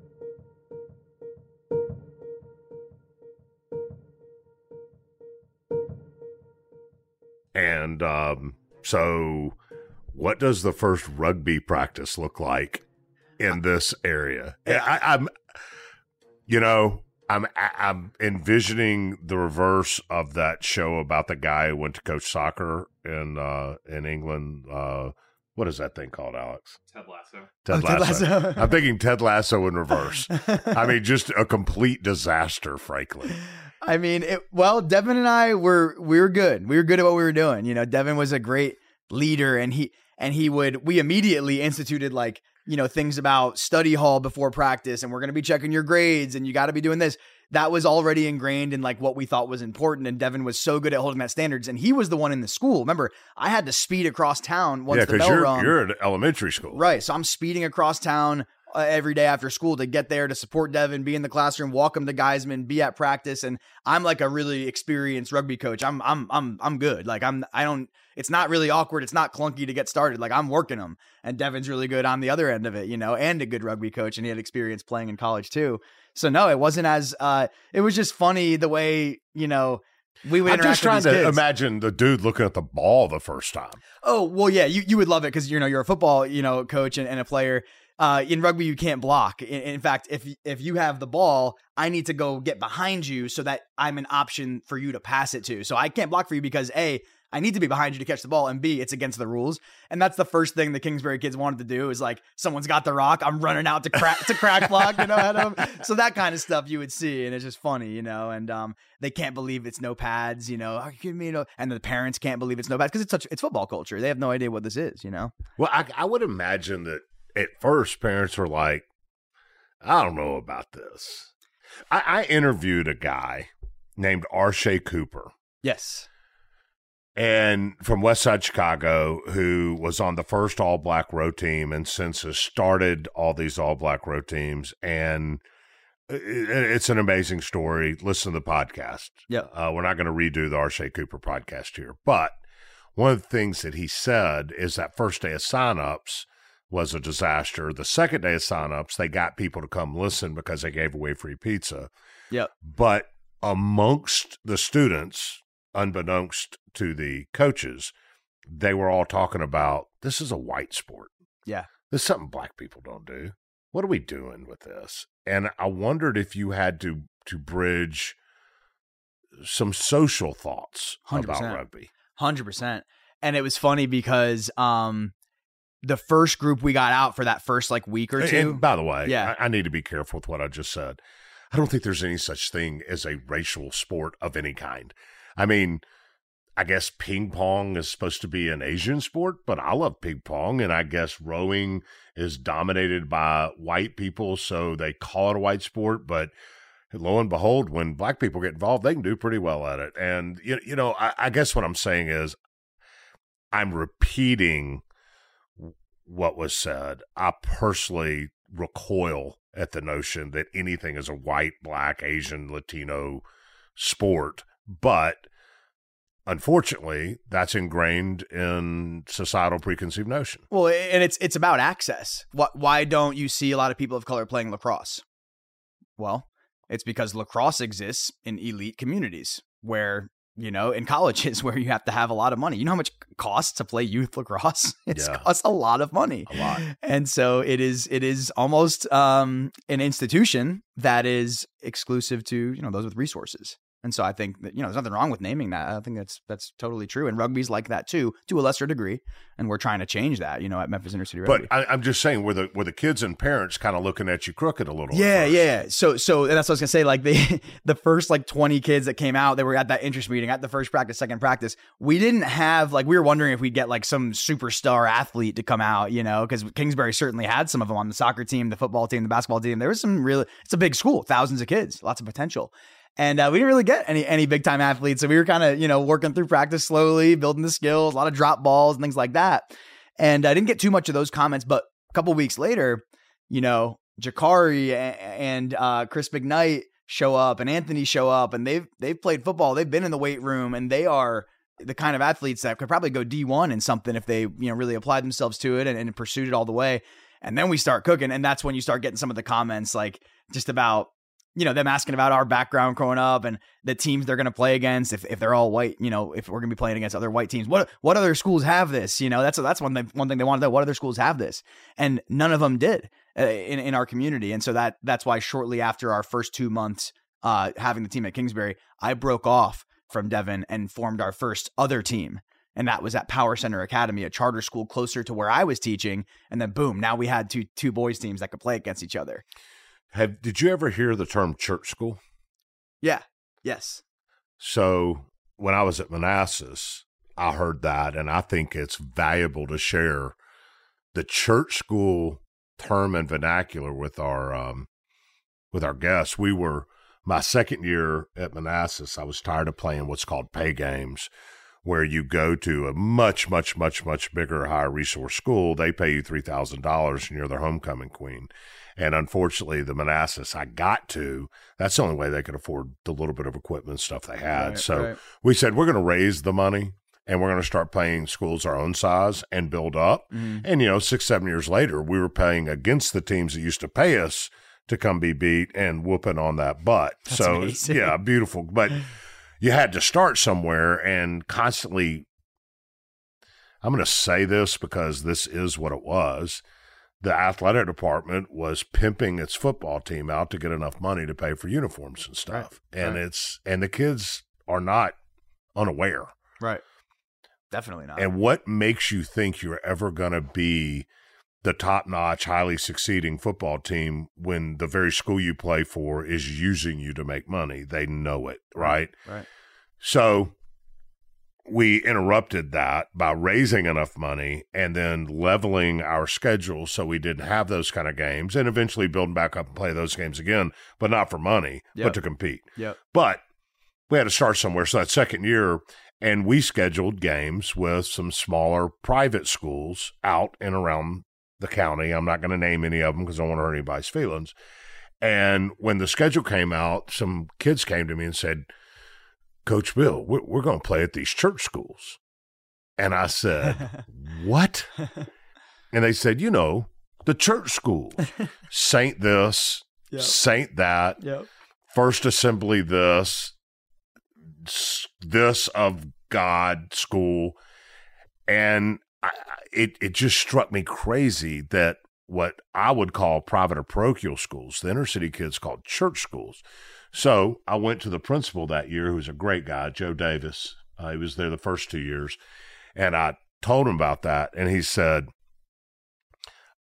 And um, so, what does the first rugby practice look like in this area? I, I'm, you know, I'm I'm envisioning the reverse of that show about the guy who went to coach soccer in uh, in England. Uh, what is that thing called, Alex? Ted Lasso. Ted, Oh, Ted Lasso. Lasso. I'm thinking Ted Lasso in reverse. I mean, just a complete disaster, frankly. I mean, it, well, Devin and I were we were good. We were good at what we were doing. You know, Devin was a great leader, and he and he would. We immediately instituted like you know things about study hall before practice, and we're going to be checking your grades, and you got to be doing this. That was already ingrained in like what we thought was important, and Devin was so good at holding that standards, and he was the one in the school. Remember, I had to speed across town once yeah, the bell you're rung. you're at elementary school, Right. So I'm speeding across town uh, every day after school to get there to support Devin, be in the classroom, walk him to Gaisman, be at practice, and I'm like a really experienced rugby coach. I'm I'm I'm I'm good. Like I'm I don't. It's not really awkward. It's not clunky to get started. Like I'm working them, and Devin's really good on the other end of it, you know, and a good rugby coach, and he had experience playing in college too. So no, it wasn't as. uh It was just funny the way you know. We would I'm just trying to kids. imagine the dude looking at the ball the first time. Oh well, yeah, you, you would love it because you know you're a football you know coach and, and a player. Uh, in rugby, you can't block. In, in fact, if if you have the ball, I need to go get behind you so that I'm an option for you to pass it to. So I can't block for you because a I need to be behind you to catch the ball, and B, it's against the rules. And that's the first thing the Kingsbury kids wanted to do is like, someone's got the rock, I'm running out to crack to crack block, you know, ahead of 'em. So that kind of stuff you would see, and it's just funny, you know. And um, they can't believe it's no pads, you know. You? You know, and the parents can't believe it's no pads because it's such it's football culture. They have no idea what this is, you know. Well, I, I would imagine that at first parents were like, I don't know about this. I, I interviewed a guy named Arshay Cooper. Yes. and from West Side Chicago, who was on the first All Black row team and since has started all these All Black row teams. And it's an amazing story. Listen to the podcast. Yeah. Uh, we're not going to redo the Arshay Cooper podcast here, but one of the things that he said is that first day of signups was a disaster. The second day of signups, they got people to come listen because they gave away free pizza. Yep. But amongst the students, unbeknownst to the coaches, they were all talking about this is a white sport. Yeah. This is something black people don't do. What are we doing with this? And I wondered if you had to to bridge some social thoughts about 100%. rugby. Hundred percent. And it was funny because um the first group we got out for that first like week or two. and by the way, Yeah. I, I need to be careful with what I just said. I don't think there's any such thing as a racial sport of any kind. I mean, I guess ping pong is supposed to be an Asian sport, but I love ping pong, and I guess rowing is dominated by white people, so they call it a white sport. But lo and behold, when black people get involved, they can do pretty well at it. And you, you know, I, I guess what I'm saying is, I'm repeating what was said. I personally recoil at the notion that anything is a white, black, Asian, Latino sport, but unfortunately, that's ingrained in societal preconceived notion. Well, and it's it's about access. Why don't you see a lot of people of color playing lacrosse? Well, it's because lacrosse exists in elite communities where you know in colleges where you have to have a lot of money. You know how much it costs to play youth lacrosse? It Yeah. costs a lot of money. A lot. And so it is it is almost um, an institution that is exclusive to you know those with resources. And so I think that you know there's nothing wrong with naming that. I think that's that's totally true. And rugby's like that too, to a lesser degree. And we're trying to change that, you know, at Memphis Inner City Rugby. But I, I'm just saying, were the were the kids and parents kind of looking at you crooked a little? Yeah, yeah. So, so and that's what I was gonna say. Like the the first like twenty kids that came out, they were at that interest meeting at the first practice, second practice. We didn't have like we were wondering if we'd get like some superstar athlete to come out, you know, because Kingsbury certainly had some of them on the soccer team, the football team, the basketball team. There was some really. It's a big school, thousands of kids, lots of potential. And uh, we didn't really get any any big time athletes, so we were kind of you know working through practice slowly, building the skills, a lot of drop balls and things like that. And I didn't get too much of those comments, but a couple weeks later, you know, Jakari and uh, Chris McKnight show up and Anthony show up and they've they've played football. They've been in the weight room and they are the kind of athletes that could probably go D1 in something if they, you know, really applied themselves to it and, and pursued it all the way. And then we start cooking and that's when you start getting some of the comments like just about you know them asking about our background growing up and the teams they're going to play against if, if they're all white you know if we're going to be playing against other white teams. What what other schools have this? You know that's that's one thing one thing they wanted to know what other schools have this? And none of them did uh, in in our community. And so that that's why shortly after our first two months uh having the team at Kingsbury I broke off from Devin and formed our first other team. And that was at Power Center Academy, a charter school closer to where I was teaching. And then boom, now we had two two boys teams that could play against each other. Have did you ever hear the term church school? Yeah. Yes. So when I was at Manassas, I heard that, and I think it's valuable to share the church school term and vernacular with our um, with our guests. We were my second year at Manassas. I was tired of playing what's called pay games, where you go to a much, much, much, much bigger, higher resource school. They pay you three thousand dollars, and you're their homecoming queen. And unfortunately, the Manassas I got to, that's the only way they could afford the little bit of equipment stuff they had. Right, so right. we said, we're going to raise the money and we're going to start paying schools our own size and build up. Mhm. And, you know, six, seven years later, we were paying against the teams that used to pay us to come be beat and whooping on that butt. That's so, amazing. yeah, beautiful. But you had to start somewhere and constantly. I'm going to say this because this is what it was. The athletic department was pimping its football team out to get enough money to pay for uniforms and stuff. And right. it's and the kids are not unaware. Right. Definitely not. And what makes you think you're ever going to be the top notch, highly succeeding football team when the very school you play for is using you to make money? They know it, right? Right. So we interrupted that by raising enough money and then leveling our schedule so we didn't have those kind of games and eventually building back up and play those games again, but not for money, Yep. but to compete. Yep. But we had to start somewhere. So that second year, and we scheduled games with some smaller private schools out and around the county. I'm not going to name any of them because I don't want to hurt anybody's feelings. And when the schedule came out, some kids came to me and said, Coach Bill, we're, we're going to play at these church schools. And I said, What? And they said, You know, the church schools, Saint this, Yep. Saint that, Yep. First Assembly this, this of God school. And it, it just struck me crazy that what I would call private or parochial schools, the inner city kids called church schools. So I went to the principal that year, who was a great guy, Joe Davis. Uh, he was there the first two years. And I told him about that. And he said,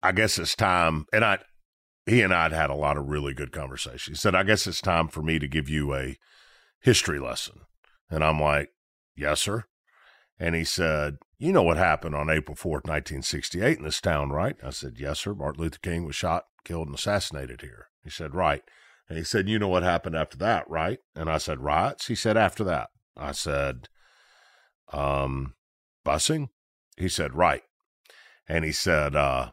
I guess it's time. And I, he and I had had a lot of really good conversations. He said, I guess it's time for me to give you a history lesson. And I'm like, yes, sir. And he said, You know what happened on April 4th, 1968 in this town, right? I said, Yes, sir. Martin Luther King was shot, killed, and assassinated here. He said, Right. And he said, You know what happened after that, right? And I said, Riots. He said, After that. I said, Um, busing? He said, Right. And he said, uh,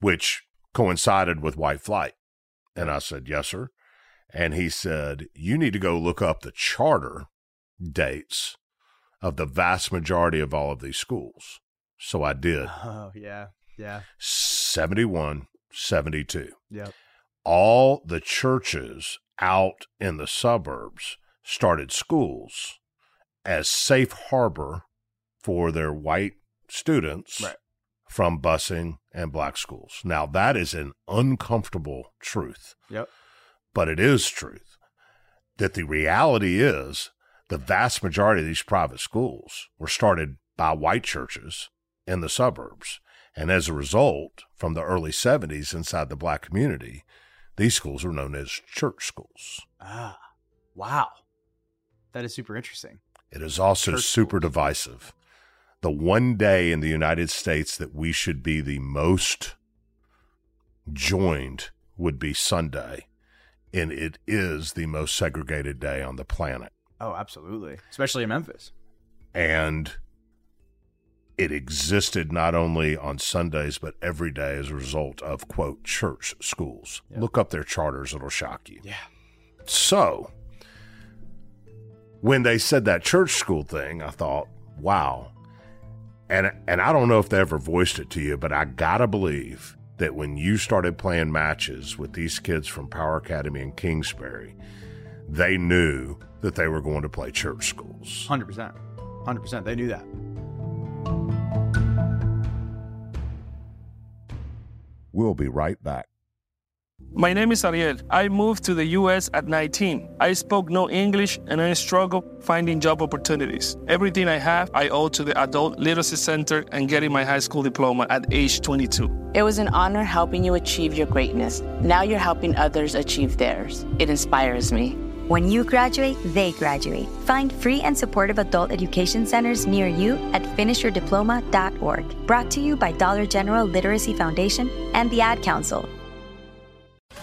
which coincided with white flight. And I said, Yes, sir. And he said, You need to go look up the charter dates of the vast majority of all of these schools. So I did. Oh yeah. Yeah. 71, 72. Yep. All the churches out in the suburbs started schools as safe harbor for their white students Right. from busing and black schools. Now, that is an uncomfortable truth, Yep. but it is truth that the reality is the vast majority of these private schools were started by white churches in the suburbs. And as a result, from the early 70s inside the black community, these schools are known as church schools. Ah. Wow. That is super interesting. It is also Church super divisive. The one day in the United States that we should be the most joined would be Sunday. And it is the most segregated day on the planet. Oh, absolutely. Especially in Memphis. And it existed not only on Sundays, but every day as a result of, quote, church schools. Yeah. Look up their charters, it'll shock you. Yeah. So, when they said that church school thing, I thought, wow. And and I don't know if they ever voiced it to you, but I gotta believe that when you started playing matches with these kids from Power Academy in Kingsbury, they knew that they were going to play church schools. 100%. 100%. They knew that. We'll be right back. My name is Ariel. I moved to the US at 19. I spoke no English and I struggled finding job opportunities. Everything I have, I owe to the Adult Literacy Center and getting my high school diploma at age 22. It was an honor helping you achieve your greatness. Now you're helping others achieve theirs. It inspires me. When you graduate, they graduate. Find free and supportive adult education centers near you at finishyourdiploma.org. Brought to you by Dollar General Literacy Foundation and the Ad Council.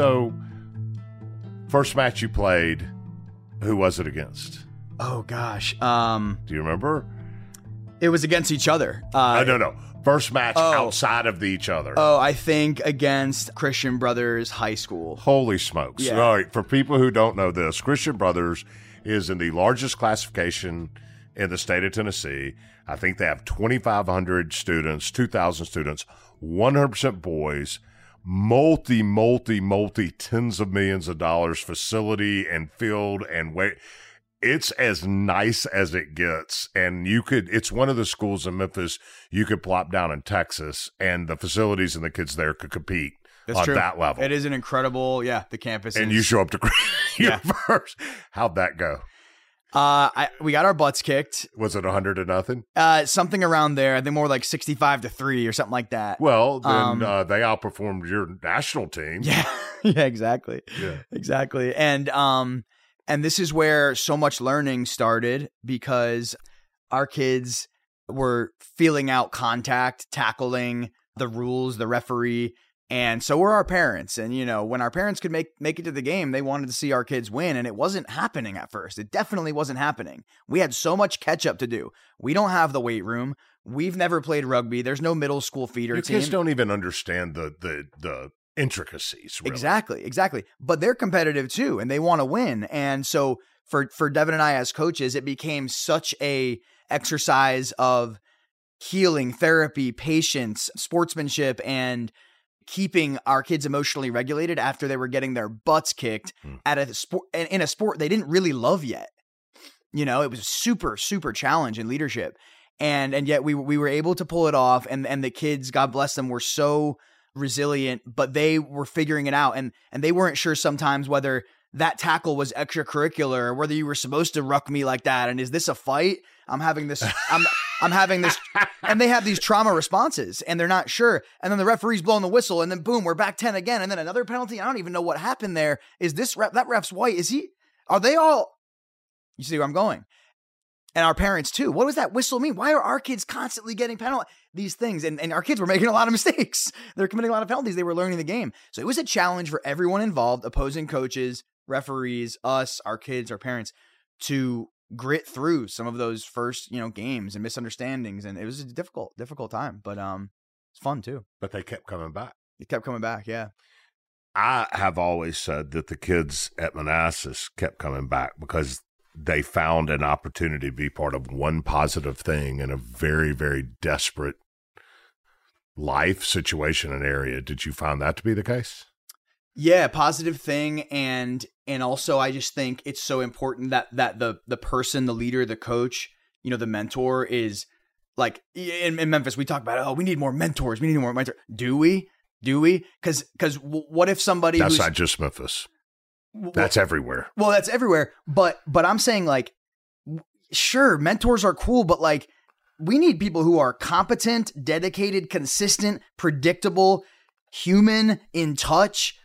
So, first match you played, who was it against? Oh gosh. Um Do you remember? it was against each other. Uh no, no, no. First match Oh. outside of the each other. Oh, I think against Christian Brothers High School. Holy smokes. Yeah. All right. For people who don't know this, Christian Brothers is in the largest classification in the state of Tennessee. I think they have 2,500 students, 2,000 students, 100% boys, multi, multi, multi tens of millions of dollars facility and field and weight. It's as nice as it gets. And you could, it's one of the schools in Memphis you could plop down in Texas and the facilities and the kids there could compete That's on true. that level It is an incredible, yeah, the campus. and is- you show up to your Yeah. first. How'd that go? Uh, I, we got our butts kicked. Was it hundred to nothing? Uh, something around there. I think more like sixty-five to three or something like that. Well, then Um, uh, they outperformed your national team. Yeah, yeah, exactly. Yeah. exactly. And um, and this is where so much learning started because our kids were feeling out contact, tackling the rules, the referee, and so were our parents. And you know, when our parents could make make it to the game, they wanted to see our kids win, and it wasn't happening at first. It definitely wasn't happening. We had so much catch up to do. We don't have the weight room. We've never played rugby. There's no middle school feeder Your team. kids don't even understand the the the intricacies. Really. Exactly, exactly. But they're competitive too, and they want to win. And so for for Devin and I as coaches, it became such a exercise of healing, therapy, patience, sportsmanship, and keeping our kids emotionally regulated after they were getting their butts kicked Hmm. at a sport in a sport they didn't really love yet. You know, it was super super challenge in leadership. And and yet we we were able to pull it off and and the kids, God bless them, were so resilient, but they were figuring it out and and they weren't sure sometimes whether that tackle was extracurricular or whether you were supposed to ruck me like that and is this a fight? I'm having this I'm I'm having this and they have these trauma responses and they're not sure. And then the referee's blowing the whistle and then boom, we're back 10 again and then another penalty. I don't even know what happened there. Is this ref that ref's white? Is he are they all you see where I'm going? and our parents too. What does that whistle mean? Why are our kids constantly getting penalized? These things, and, and our kids were making a lot of mistakes. They're committing a lot of penalties. They were learning the game. So it was a challenge for everyone involved, opposing coaches, referees, us, our kids, our parents, to grit through some of those first, you know, games and misunderstandings. And it was a difficult, difficult time, but um, it's fun too. But they kept coming back. It kept coming back, yeah. I have always said that the kids at Manassas kept coming back because they found an opportunity to be part of one positive thing in a very, very desperate life situation and area. Did you find that to be the case? Yeah, positive thing and and also I just think it's so important that that the the person, the leader, the coach, you know, the mentor is like in, in Memphis we talk about oh we need more mentors, we need more mentors. Do we? Do we? Because because what if somebody that's not just Memphis. That's well, everywhere. Well, that's everywhere. But but I'm saying like, sure, mentors are cool, but like, we need people who are competent, dedicated, consistent, predictable, human, in touch,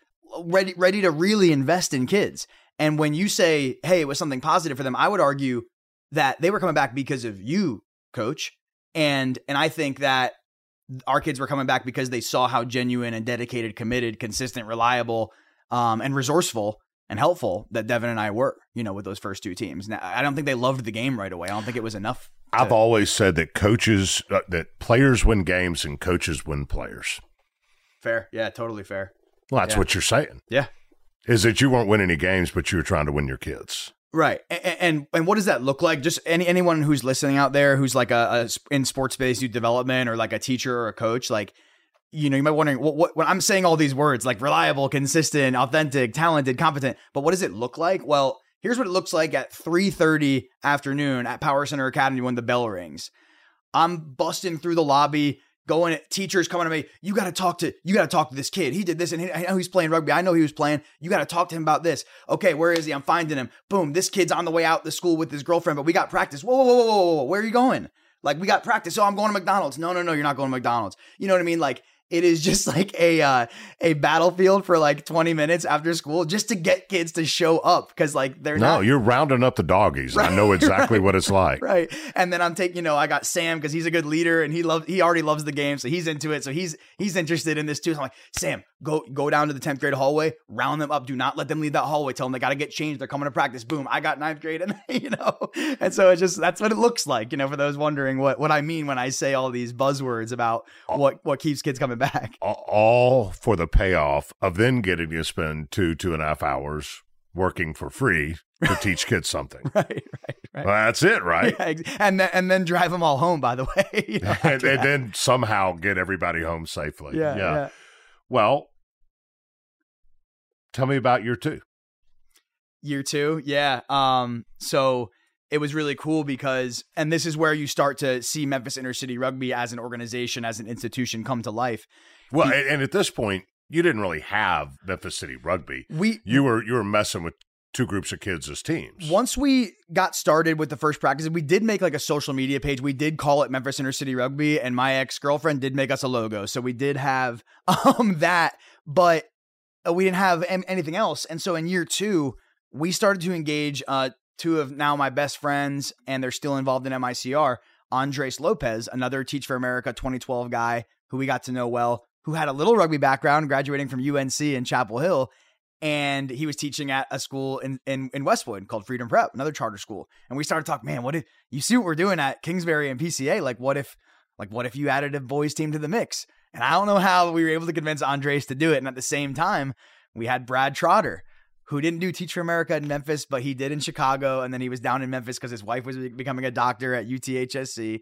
ready ready to really invest in kids. And when you say, hey, it was something positive for them, I would argue that they were coming back because of you, coach. And and I think that our kids were coming back because they saw how genuine and dedicated, committed, consistent, reliable, um, and resourceful and helpful that Devin and I were, you know, with those first two teams. Now, I don't think they loved the game right away. I don't think it was enough. To- I've always said that coaches, uh, that players win games and coaches win players. Fair. Yeah, totally fair. Well, that's yeah. what you're saying. Yeah. Is that you weren't winning any games, but you were trying to win your kids. Right. And, and, and what does that look like? Just any anyone who's listening out there who's like a, a in sports based youth development or like a teacher or a coach, like you know, you might be wondering what, what when I'm saying all these words like reliable, consistent, authentic, talented, competent, but what does it look like? Well, here's what it looks like at 3:30 afternoon at Power Center Academy when the bell rings. I'm busting through the lobby going teachers coming to me you got to talk to you got to talk to this kid. He did this and he, i know he's playing rugby. I know he was playing. You got to talk to him about this. Okay where is he? I'm finding him. Boom this kid's on the way out the school with his girlfriend but we got practice. Whoa whoa whoa whoa whoa where are you going? Like we got practice. Oh i'm going to mcdonald's. No no no you're not going to mcdonald's. You know what i mean? Like it is just like a uh, a battlefield for like 20 minutes after school just to get kids to show up because like they're no, not. you're rounding up the doggies. Right, I know exactly right, what it's like. Right, and then I'm taking you know I got Sam because he's a good leader and he loves he already loves the game so he's into it so he's he's interested in this too. So I'm like Sam, go go down to the 10th grade hallway, round them up. Do not let them leave that hallway. Tell them they got to get changed. They're coming to practice. Boom, I got ninth grade and you know and so it's just that's what it looks like you know for those wondering what what I mean when I say all these buzzwords about what what keeps kids coming back all for the payoff of then getting to spend two, two and a half hours working for free to teach kids something. right, right, right. Well, that's it, right? Yeah, and then and then drive them all home. By the way, you know, and, and, then somehow get everybody home safely. Yeah, yeah, yeah. Well, tell me about year two. Year two, yeah. Um, so it was really cool because, and this is where you start to see Memphis Inner City Rugby as an organization, as an institution come to life. Well, he, and at this point, you didn't really have Memphis City Rugby. We you were you were messing with two groups of kids as teams. Once we got started with the first practice, we did make like a social media page. We did call it Memphis Inner City Rugby, and my ex girlfriend did make us a logo, so we did have um that, but uh, we didn't have anything else. And so in year two, we started to engage uh, two of now my best friends, and they're still involved in MICR. Andres Lopez, another Teach for America 2012 guy who we got to know well, who had a little rugby background, graduating from UNC in Chapel Hill. And he was teaching at a school in, in, in Westwood called Freedom Prep, another charter school. And we started talking, man, what if you see what we're doing at Kingsbury and PCA? Like, what if, like, what if you added a boys team to the mix? And I don't know how we were able to convince Andres to do it. And at the same time, we had Brad Trotter, who didn't do Teach for America in Memphis, but he did in Chicago. And then he was down in Memphis because his wife was becoming a doctor at UTHSC.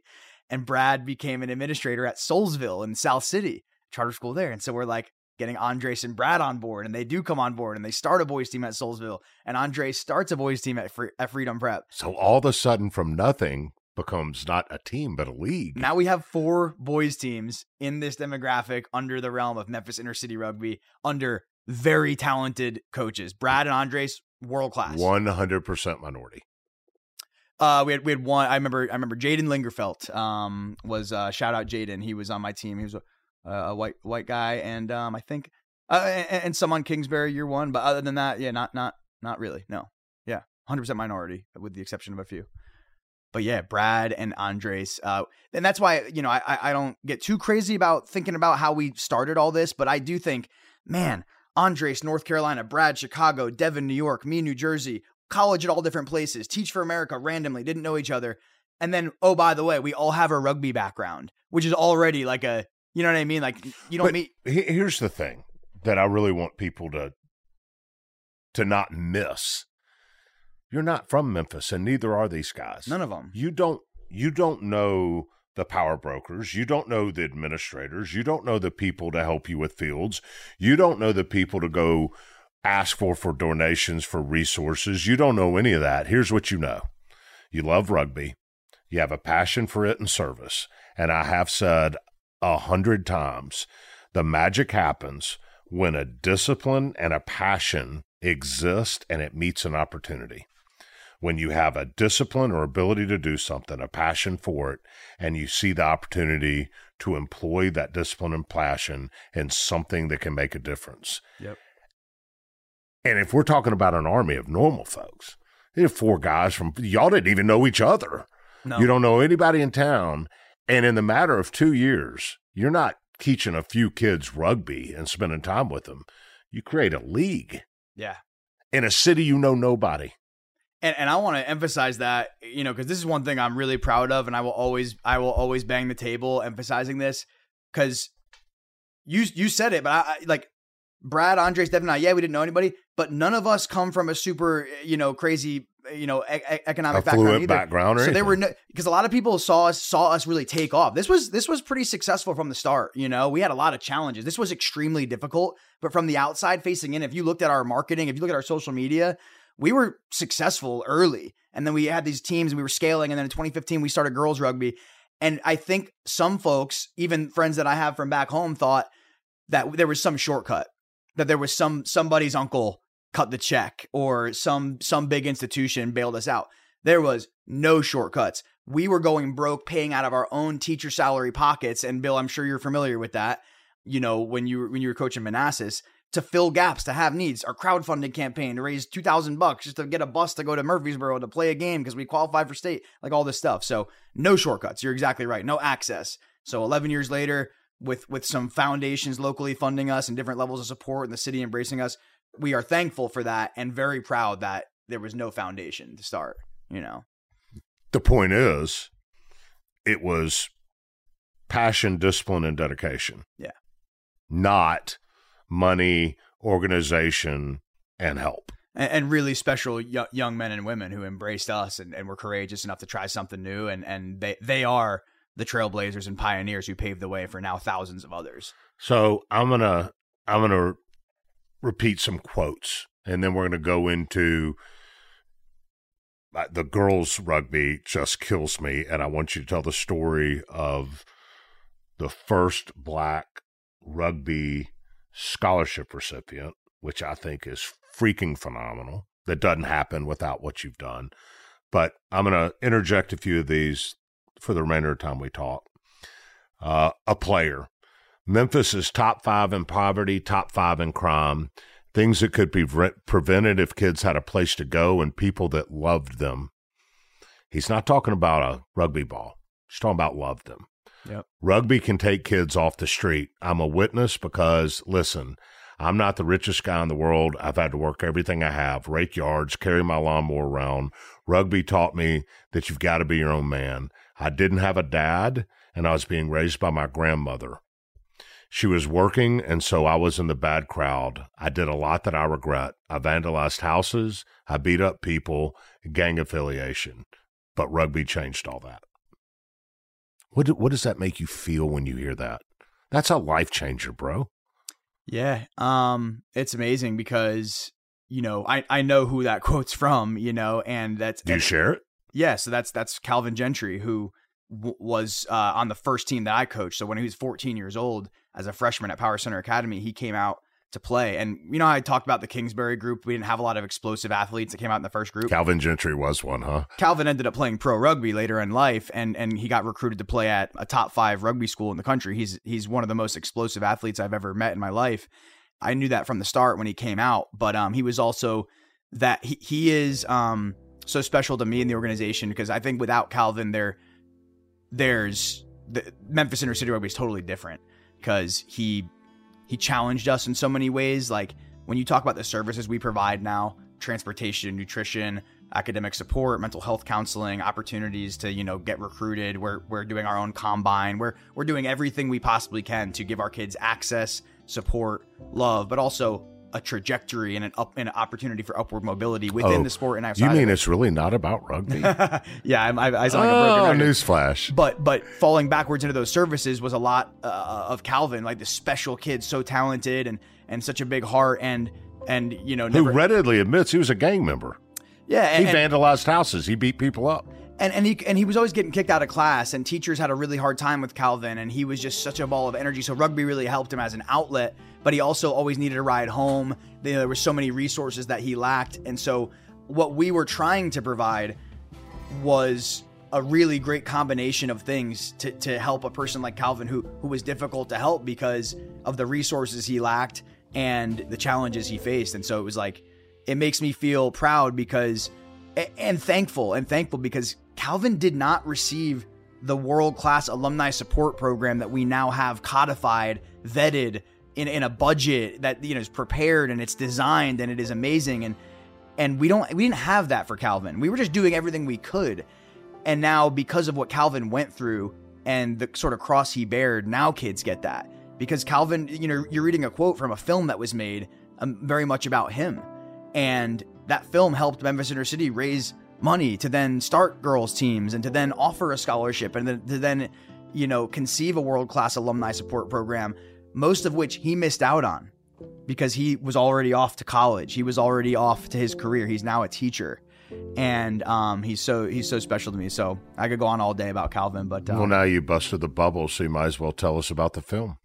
And Brad became an administrator at Soulsville in South City charter school there. And so we're like getting Andres and Brad on board, and they do come on board, and they start a boys team at Soulsville, and Andres starts a boys team at, Free- at Freedom Prep. So all of a sudden, from nothing, becomes not a team but a league. Now we have four boys teams in this demographic under the realm of Memphis inner city Rugby under very talented coaches. Brad and Andres, world class. 100% minority. Uh, we had we had one. I remember. I remember Jaden Lingerfelt. Um, was uh, shout out Jaden. He was on my team. He was a a white white guy, and um, I think uh, and, and, some on Kingsbury year one. But other than that, yeah, not not not really. No, yeah, hundred percent minority, with the exception of a few. but yeah, Brad and Andres, uh, and that's why you know I I don't get too crazy about thinking about how we started all this, but I do think, man, Andres, North Carolina, Brad, Chicago, Devin, New York, me, New Jersey, college at all different places, teach for America randomly, didn't know each other, and then oh by the way, we all have a rugby background, which is already like a you know what I mean, like you don't But meet. Here's the thing that I really want people to to not miss. You're not from Memphis, and neither are these guys. None of them. You don't. You don't know the power brokers. You don't know the administrators. You don't know the people to help you with fields. You don't know the people to go ask for for donations for resources. You don't know any of that. Here's what you know. You love rugby. You have a passion for it and service. And I have said a hundred times the magic happens when a discipline and a passion exist and it meets an opportunity. When you have a discipline or ability to do something, a passion for it, and you see the opportunity to employ that discipline and passion in something that can make a difference. Yep. And if we're talking about an army of normal folks, there are four guys from y'all didn't even know each other. No. You don't know anybody in town. And in the matter of two years, you're not teaching a few kids rugby and spending time with them. You create a league Yeah. in a city you know nobody. And and I want to emphasize that you know because this is one thing I'm really proud of, and I will always I will always bang the table emphasizing this because you you said it, but I, I like Brad, Andres, Devin, and I. Yeah, we didn't know anybody, but none of us come from a super you know crazy you know e- economic background either. background or so there were no because a lot of people saw us saw us really take off. This was this was pretty successful from the start. You know, we had a lot of challenges. This was extremely difficult, but from the outside facing in, if you looked at our marketing, if you look at our social media, we were successful early. And then we had these teams and we were scaling. And then in 2015, we started girls rugby. And I think some folks, even friends that I have from back home, thought that there was some shortcut, that there was some somebody's uncle cut the check or some some big institution bailed us out. There was no shortcuts. We were going broke, paying out of our own teacher salary pockets. And Bill, I'm sure you're familiar with that. You know, when you when you were coaching Manassas, to fill gaps, to have needs. Our crowdfunding campaign to raise two thousand bucks just to get a bus to go to Murfreesboro to play a game because we qualified for state, like all this stuff. So no shortcuts. You're exactly right. No access. So 11 years later, with with some foundations locally funding us and different levels of support and the city embracing us, we are thankful for that and very proud that there was no foundation to start. You know. The point is, it was passion, discipline, and dedication. Yeah. Not money, organization, and help. and, and really special y- young men and women who embraced us and, and were courageous enough to try something new and and they they are the trailblazers and pioneers who paved the way for now thousands of others So I'm gonna I'm gonna repeat some quotes, and then we're gonna go into uh, the girls' rugby just kills me, and I want you to tell the story of the first black rugby scholarship recipient, which I think is freaking phenomenal. That doesn't happen without what you've done. But I'm going to interject a few of these for the remainder of the time we talk. Uh, a player. Memphis is top five in poverty, top five in crime. Things that could be pre- prevented if kids had a place to go and people that loved them. He's not talking about a rugby ball. He's talking about loved them. Yep. Rugby can take kids off the street. I'm a witness because, listen, I'm not the richest guy in the world. I've had to work everything I have, rake yards, carry my lawnmower around. Rugby taught me that you've got to be your own man. I didn't have a dad, and I was being raised by my grandmother. She was working, and so I was in the bad crowd. I did a lot that I regret. I vandalized houses, I beat up people, gang affiliation. But rugby changed all that. What, do- what does that make you feel when you hear that? That's a life changer, bro. yeah um it's amazing because you know i i know who that quote's from you know and that's Do you share it? Yeah, so that's that's Calvin Gentry who w- was uh, on the first team that I coached. So when he was 14 years old, as a freshman at Power Center Academy, he came out to play. And you know, I talked about the Kingsbury group. We didn't have a lot of explosive athletes that came out in the first group. Calvin Gentry was one, huh? Calvin ended up playing pro rugby later in life, and and he got recruited to play at a top five rugby school in the country. He's he's one of the most explosive athletes I've ever met in my life. I knew that from the start when he came out, but um, he was also that he he is um so special to me in the organization because I think without Calvin, there, there's the Memphis Inner City Rugby is totally different because he he challenged us in so many ways. Like when you talk about the services we provide now, transportation, nutrition, academic support, mental health counseling, opportunities to, you know, get recruited. We're we're doing our own combine. We're we're doing everything we possibly can to give our kids access, support, love, but also a trajectory and an up and an opportunity for upward mobility within Oh, the sport and outside. You mean it. it's really not about rugby? yeah, I'm- I, I sound like a broken oh, record. newsflash. But but falling backwards into those services was a lot uh, of Calvin, like this special kid, so talented and and such a big heart, and and you know Who readily admits he was a gang member. yeah, He and, and, vandalized houses. He beat people up. And and he and he was always getting kicked out of class, and teachers had a really hard time with Calvin, and he was just such a ball of energy. So rugby really helped him as an outlet, but he also always needed a ride home. There were so many resources that he lacked, and so what we were trying to provide was a really great combination of things to, to help a person like Calvin who who was difficult to help because of the resources he lacked and the challenges he faced. And so it was like it makes me feel proud because and thankful and thankful because Calvin did not receive the world class alumni support program that we now have codified, vetted in, in a budget that you know is prepared and it's designed and it is amazing and and we don't we didn't have that for Calvin. We were just doing everything we could. And now because of what Calvin went through and the sort of cross he bared, now kids get that. Because Calvin, you know, you're reading a quote from a film that was made um, very much about him. And that film helped Memphis Inner City raise money to then start girls teams and to then offer a scholarship and then to then, you know, conceive a world-class alumni support program, most of which he missed out on because he was already off to college. He was already off to his career. He's now a teacher. And um, he's so he's so special to me. So I could go on all day about Calvin, but um, well, now you busted the bubble, so you might as well tell us about the film.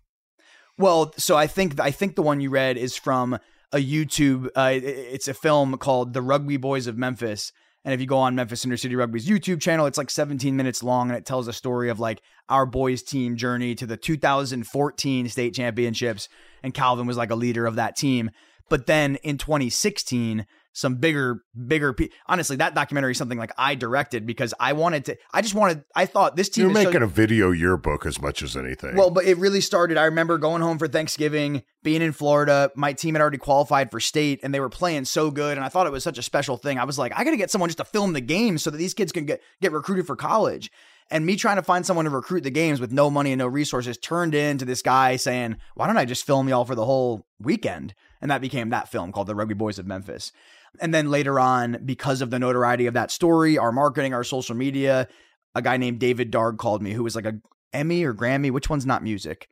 Well, so I think I think the one you read is from a YouTube. Uh, it's a film called "The Rugby Boys of Memphis," and if you go on Memphis City Rugby's YouTube channel, it's like 17 minutes long, and it tells a story of like our boys' team journey to the 2014 state championships, and Calvin was like a leader of that team. But then in 2016, some bigger, bigger. Pe- Honestly, that documentary is something like I directed because I wanted to. I just wanted. I thought this team. You're so- making a video yearbook as much as anything. well, but it really started. I remember going home for Thanksgiving, being in Florida. My team had already qualified for state, and they were playing so good. And I thought it was such a special thing. I was like, I got to get someone just to film the games so that these kids can get get recruited for college. And me trying to find someone to recruit the games with no money and no resources turned into this guy saying, "Why don't I just film y'all for the whole weekend?" And that became that film called The Rugby Boys of Memphis. And then later on, because of the notoriety of that story, our marketing, our social media, a guy named David Darg called me, who was like a Emmy or Grammy, which one's not music?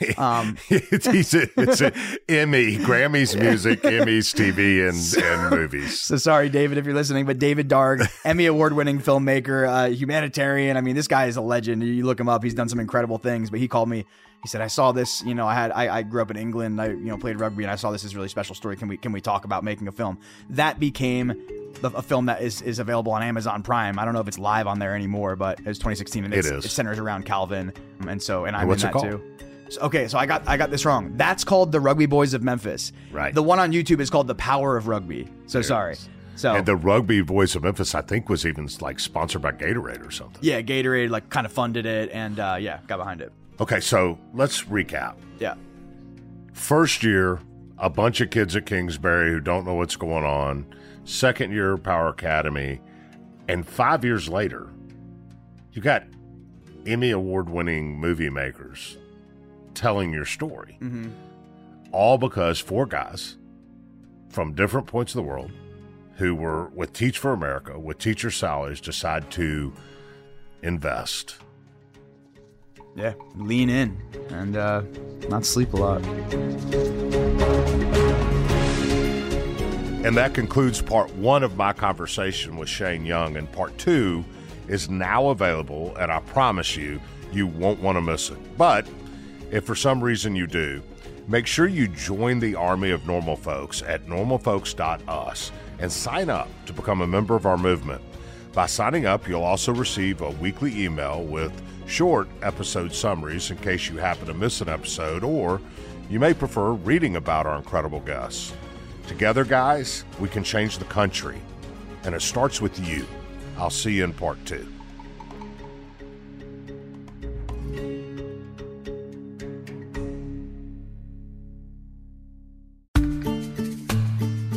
Um, it's, it's, a, it's a Emmy, Grammys, music, Emmys, TV, and, and movies. so sorry, David, if you're listening, but David Darg, Emmy award winning filmmaker, uh, humanitarian. I mean, this guy is a legend. You look him up, he's done some incredible things, but he called me. He said, I saw this, you know, I had, I, I grew up in England. I, you know, played rugby and I saw this is really special story. Can we, can we talk about making a film? That became the, a film that is, is available on Amazon Prime. I don't know if it's live on there anymore, but it's 2016 and It it's, is. it centers around Calvin. And so, and I'm And what's in it that too. Okay, so I got I got this wrong. That's called the Rugby Boys of Memphis. Right. The one on YouTube is called The Power of Rugby. So sorry. So And the Rugby Boys of Memphis, I think, was even like sponsored by Gatorade or something. yeah, Gatorade like kind of funded it, and uh, yeah, got behind it. Okay, so let's recap. Yeah. First year, a bunch of kids at Kingsbury who don't know what's going on. Second year, Power Academy. And five years later, you got Emmy Award winning movie makers telling your story. Mm-hmm. All because four guys from different points of the world who were with Teach for America, with teacher salaries, decide to invest. Yeah, lean in and uh, not sleep a lot. And that concludes part one of my conversation with Shane Young. And part two is now available, and I promise you, you won't want to miss it. But if for some reason you do, make sure you join the army of normal folks at normalfolks.us and sign up to become a member of our movement. By signing up, you'll also receive a weekly email with short episode summaries in case you happen to miss an episode, or you may prefer reading about our incredible guests. Together, guys, we can change the country and it starts with you. I'll see you in part two.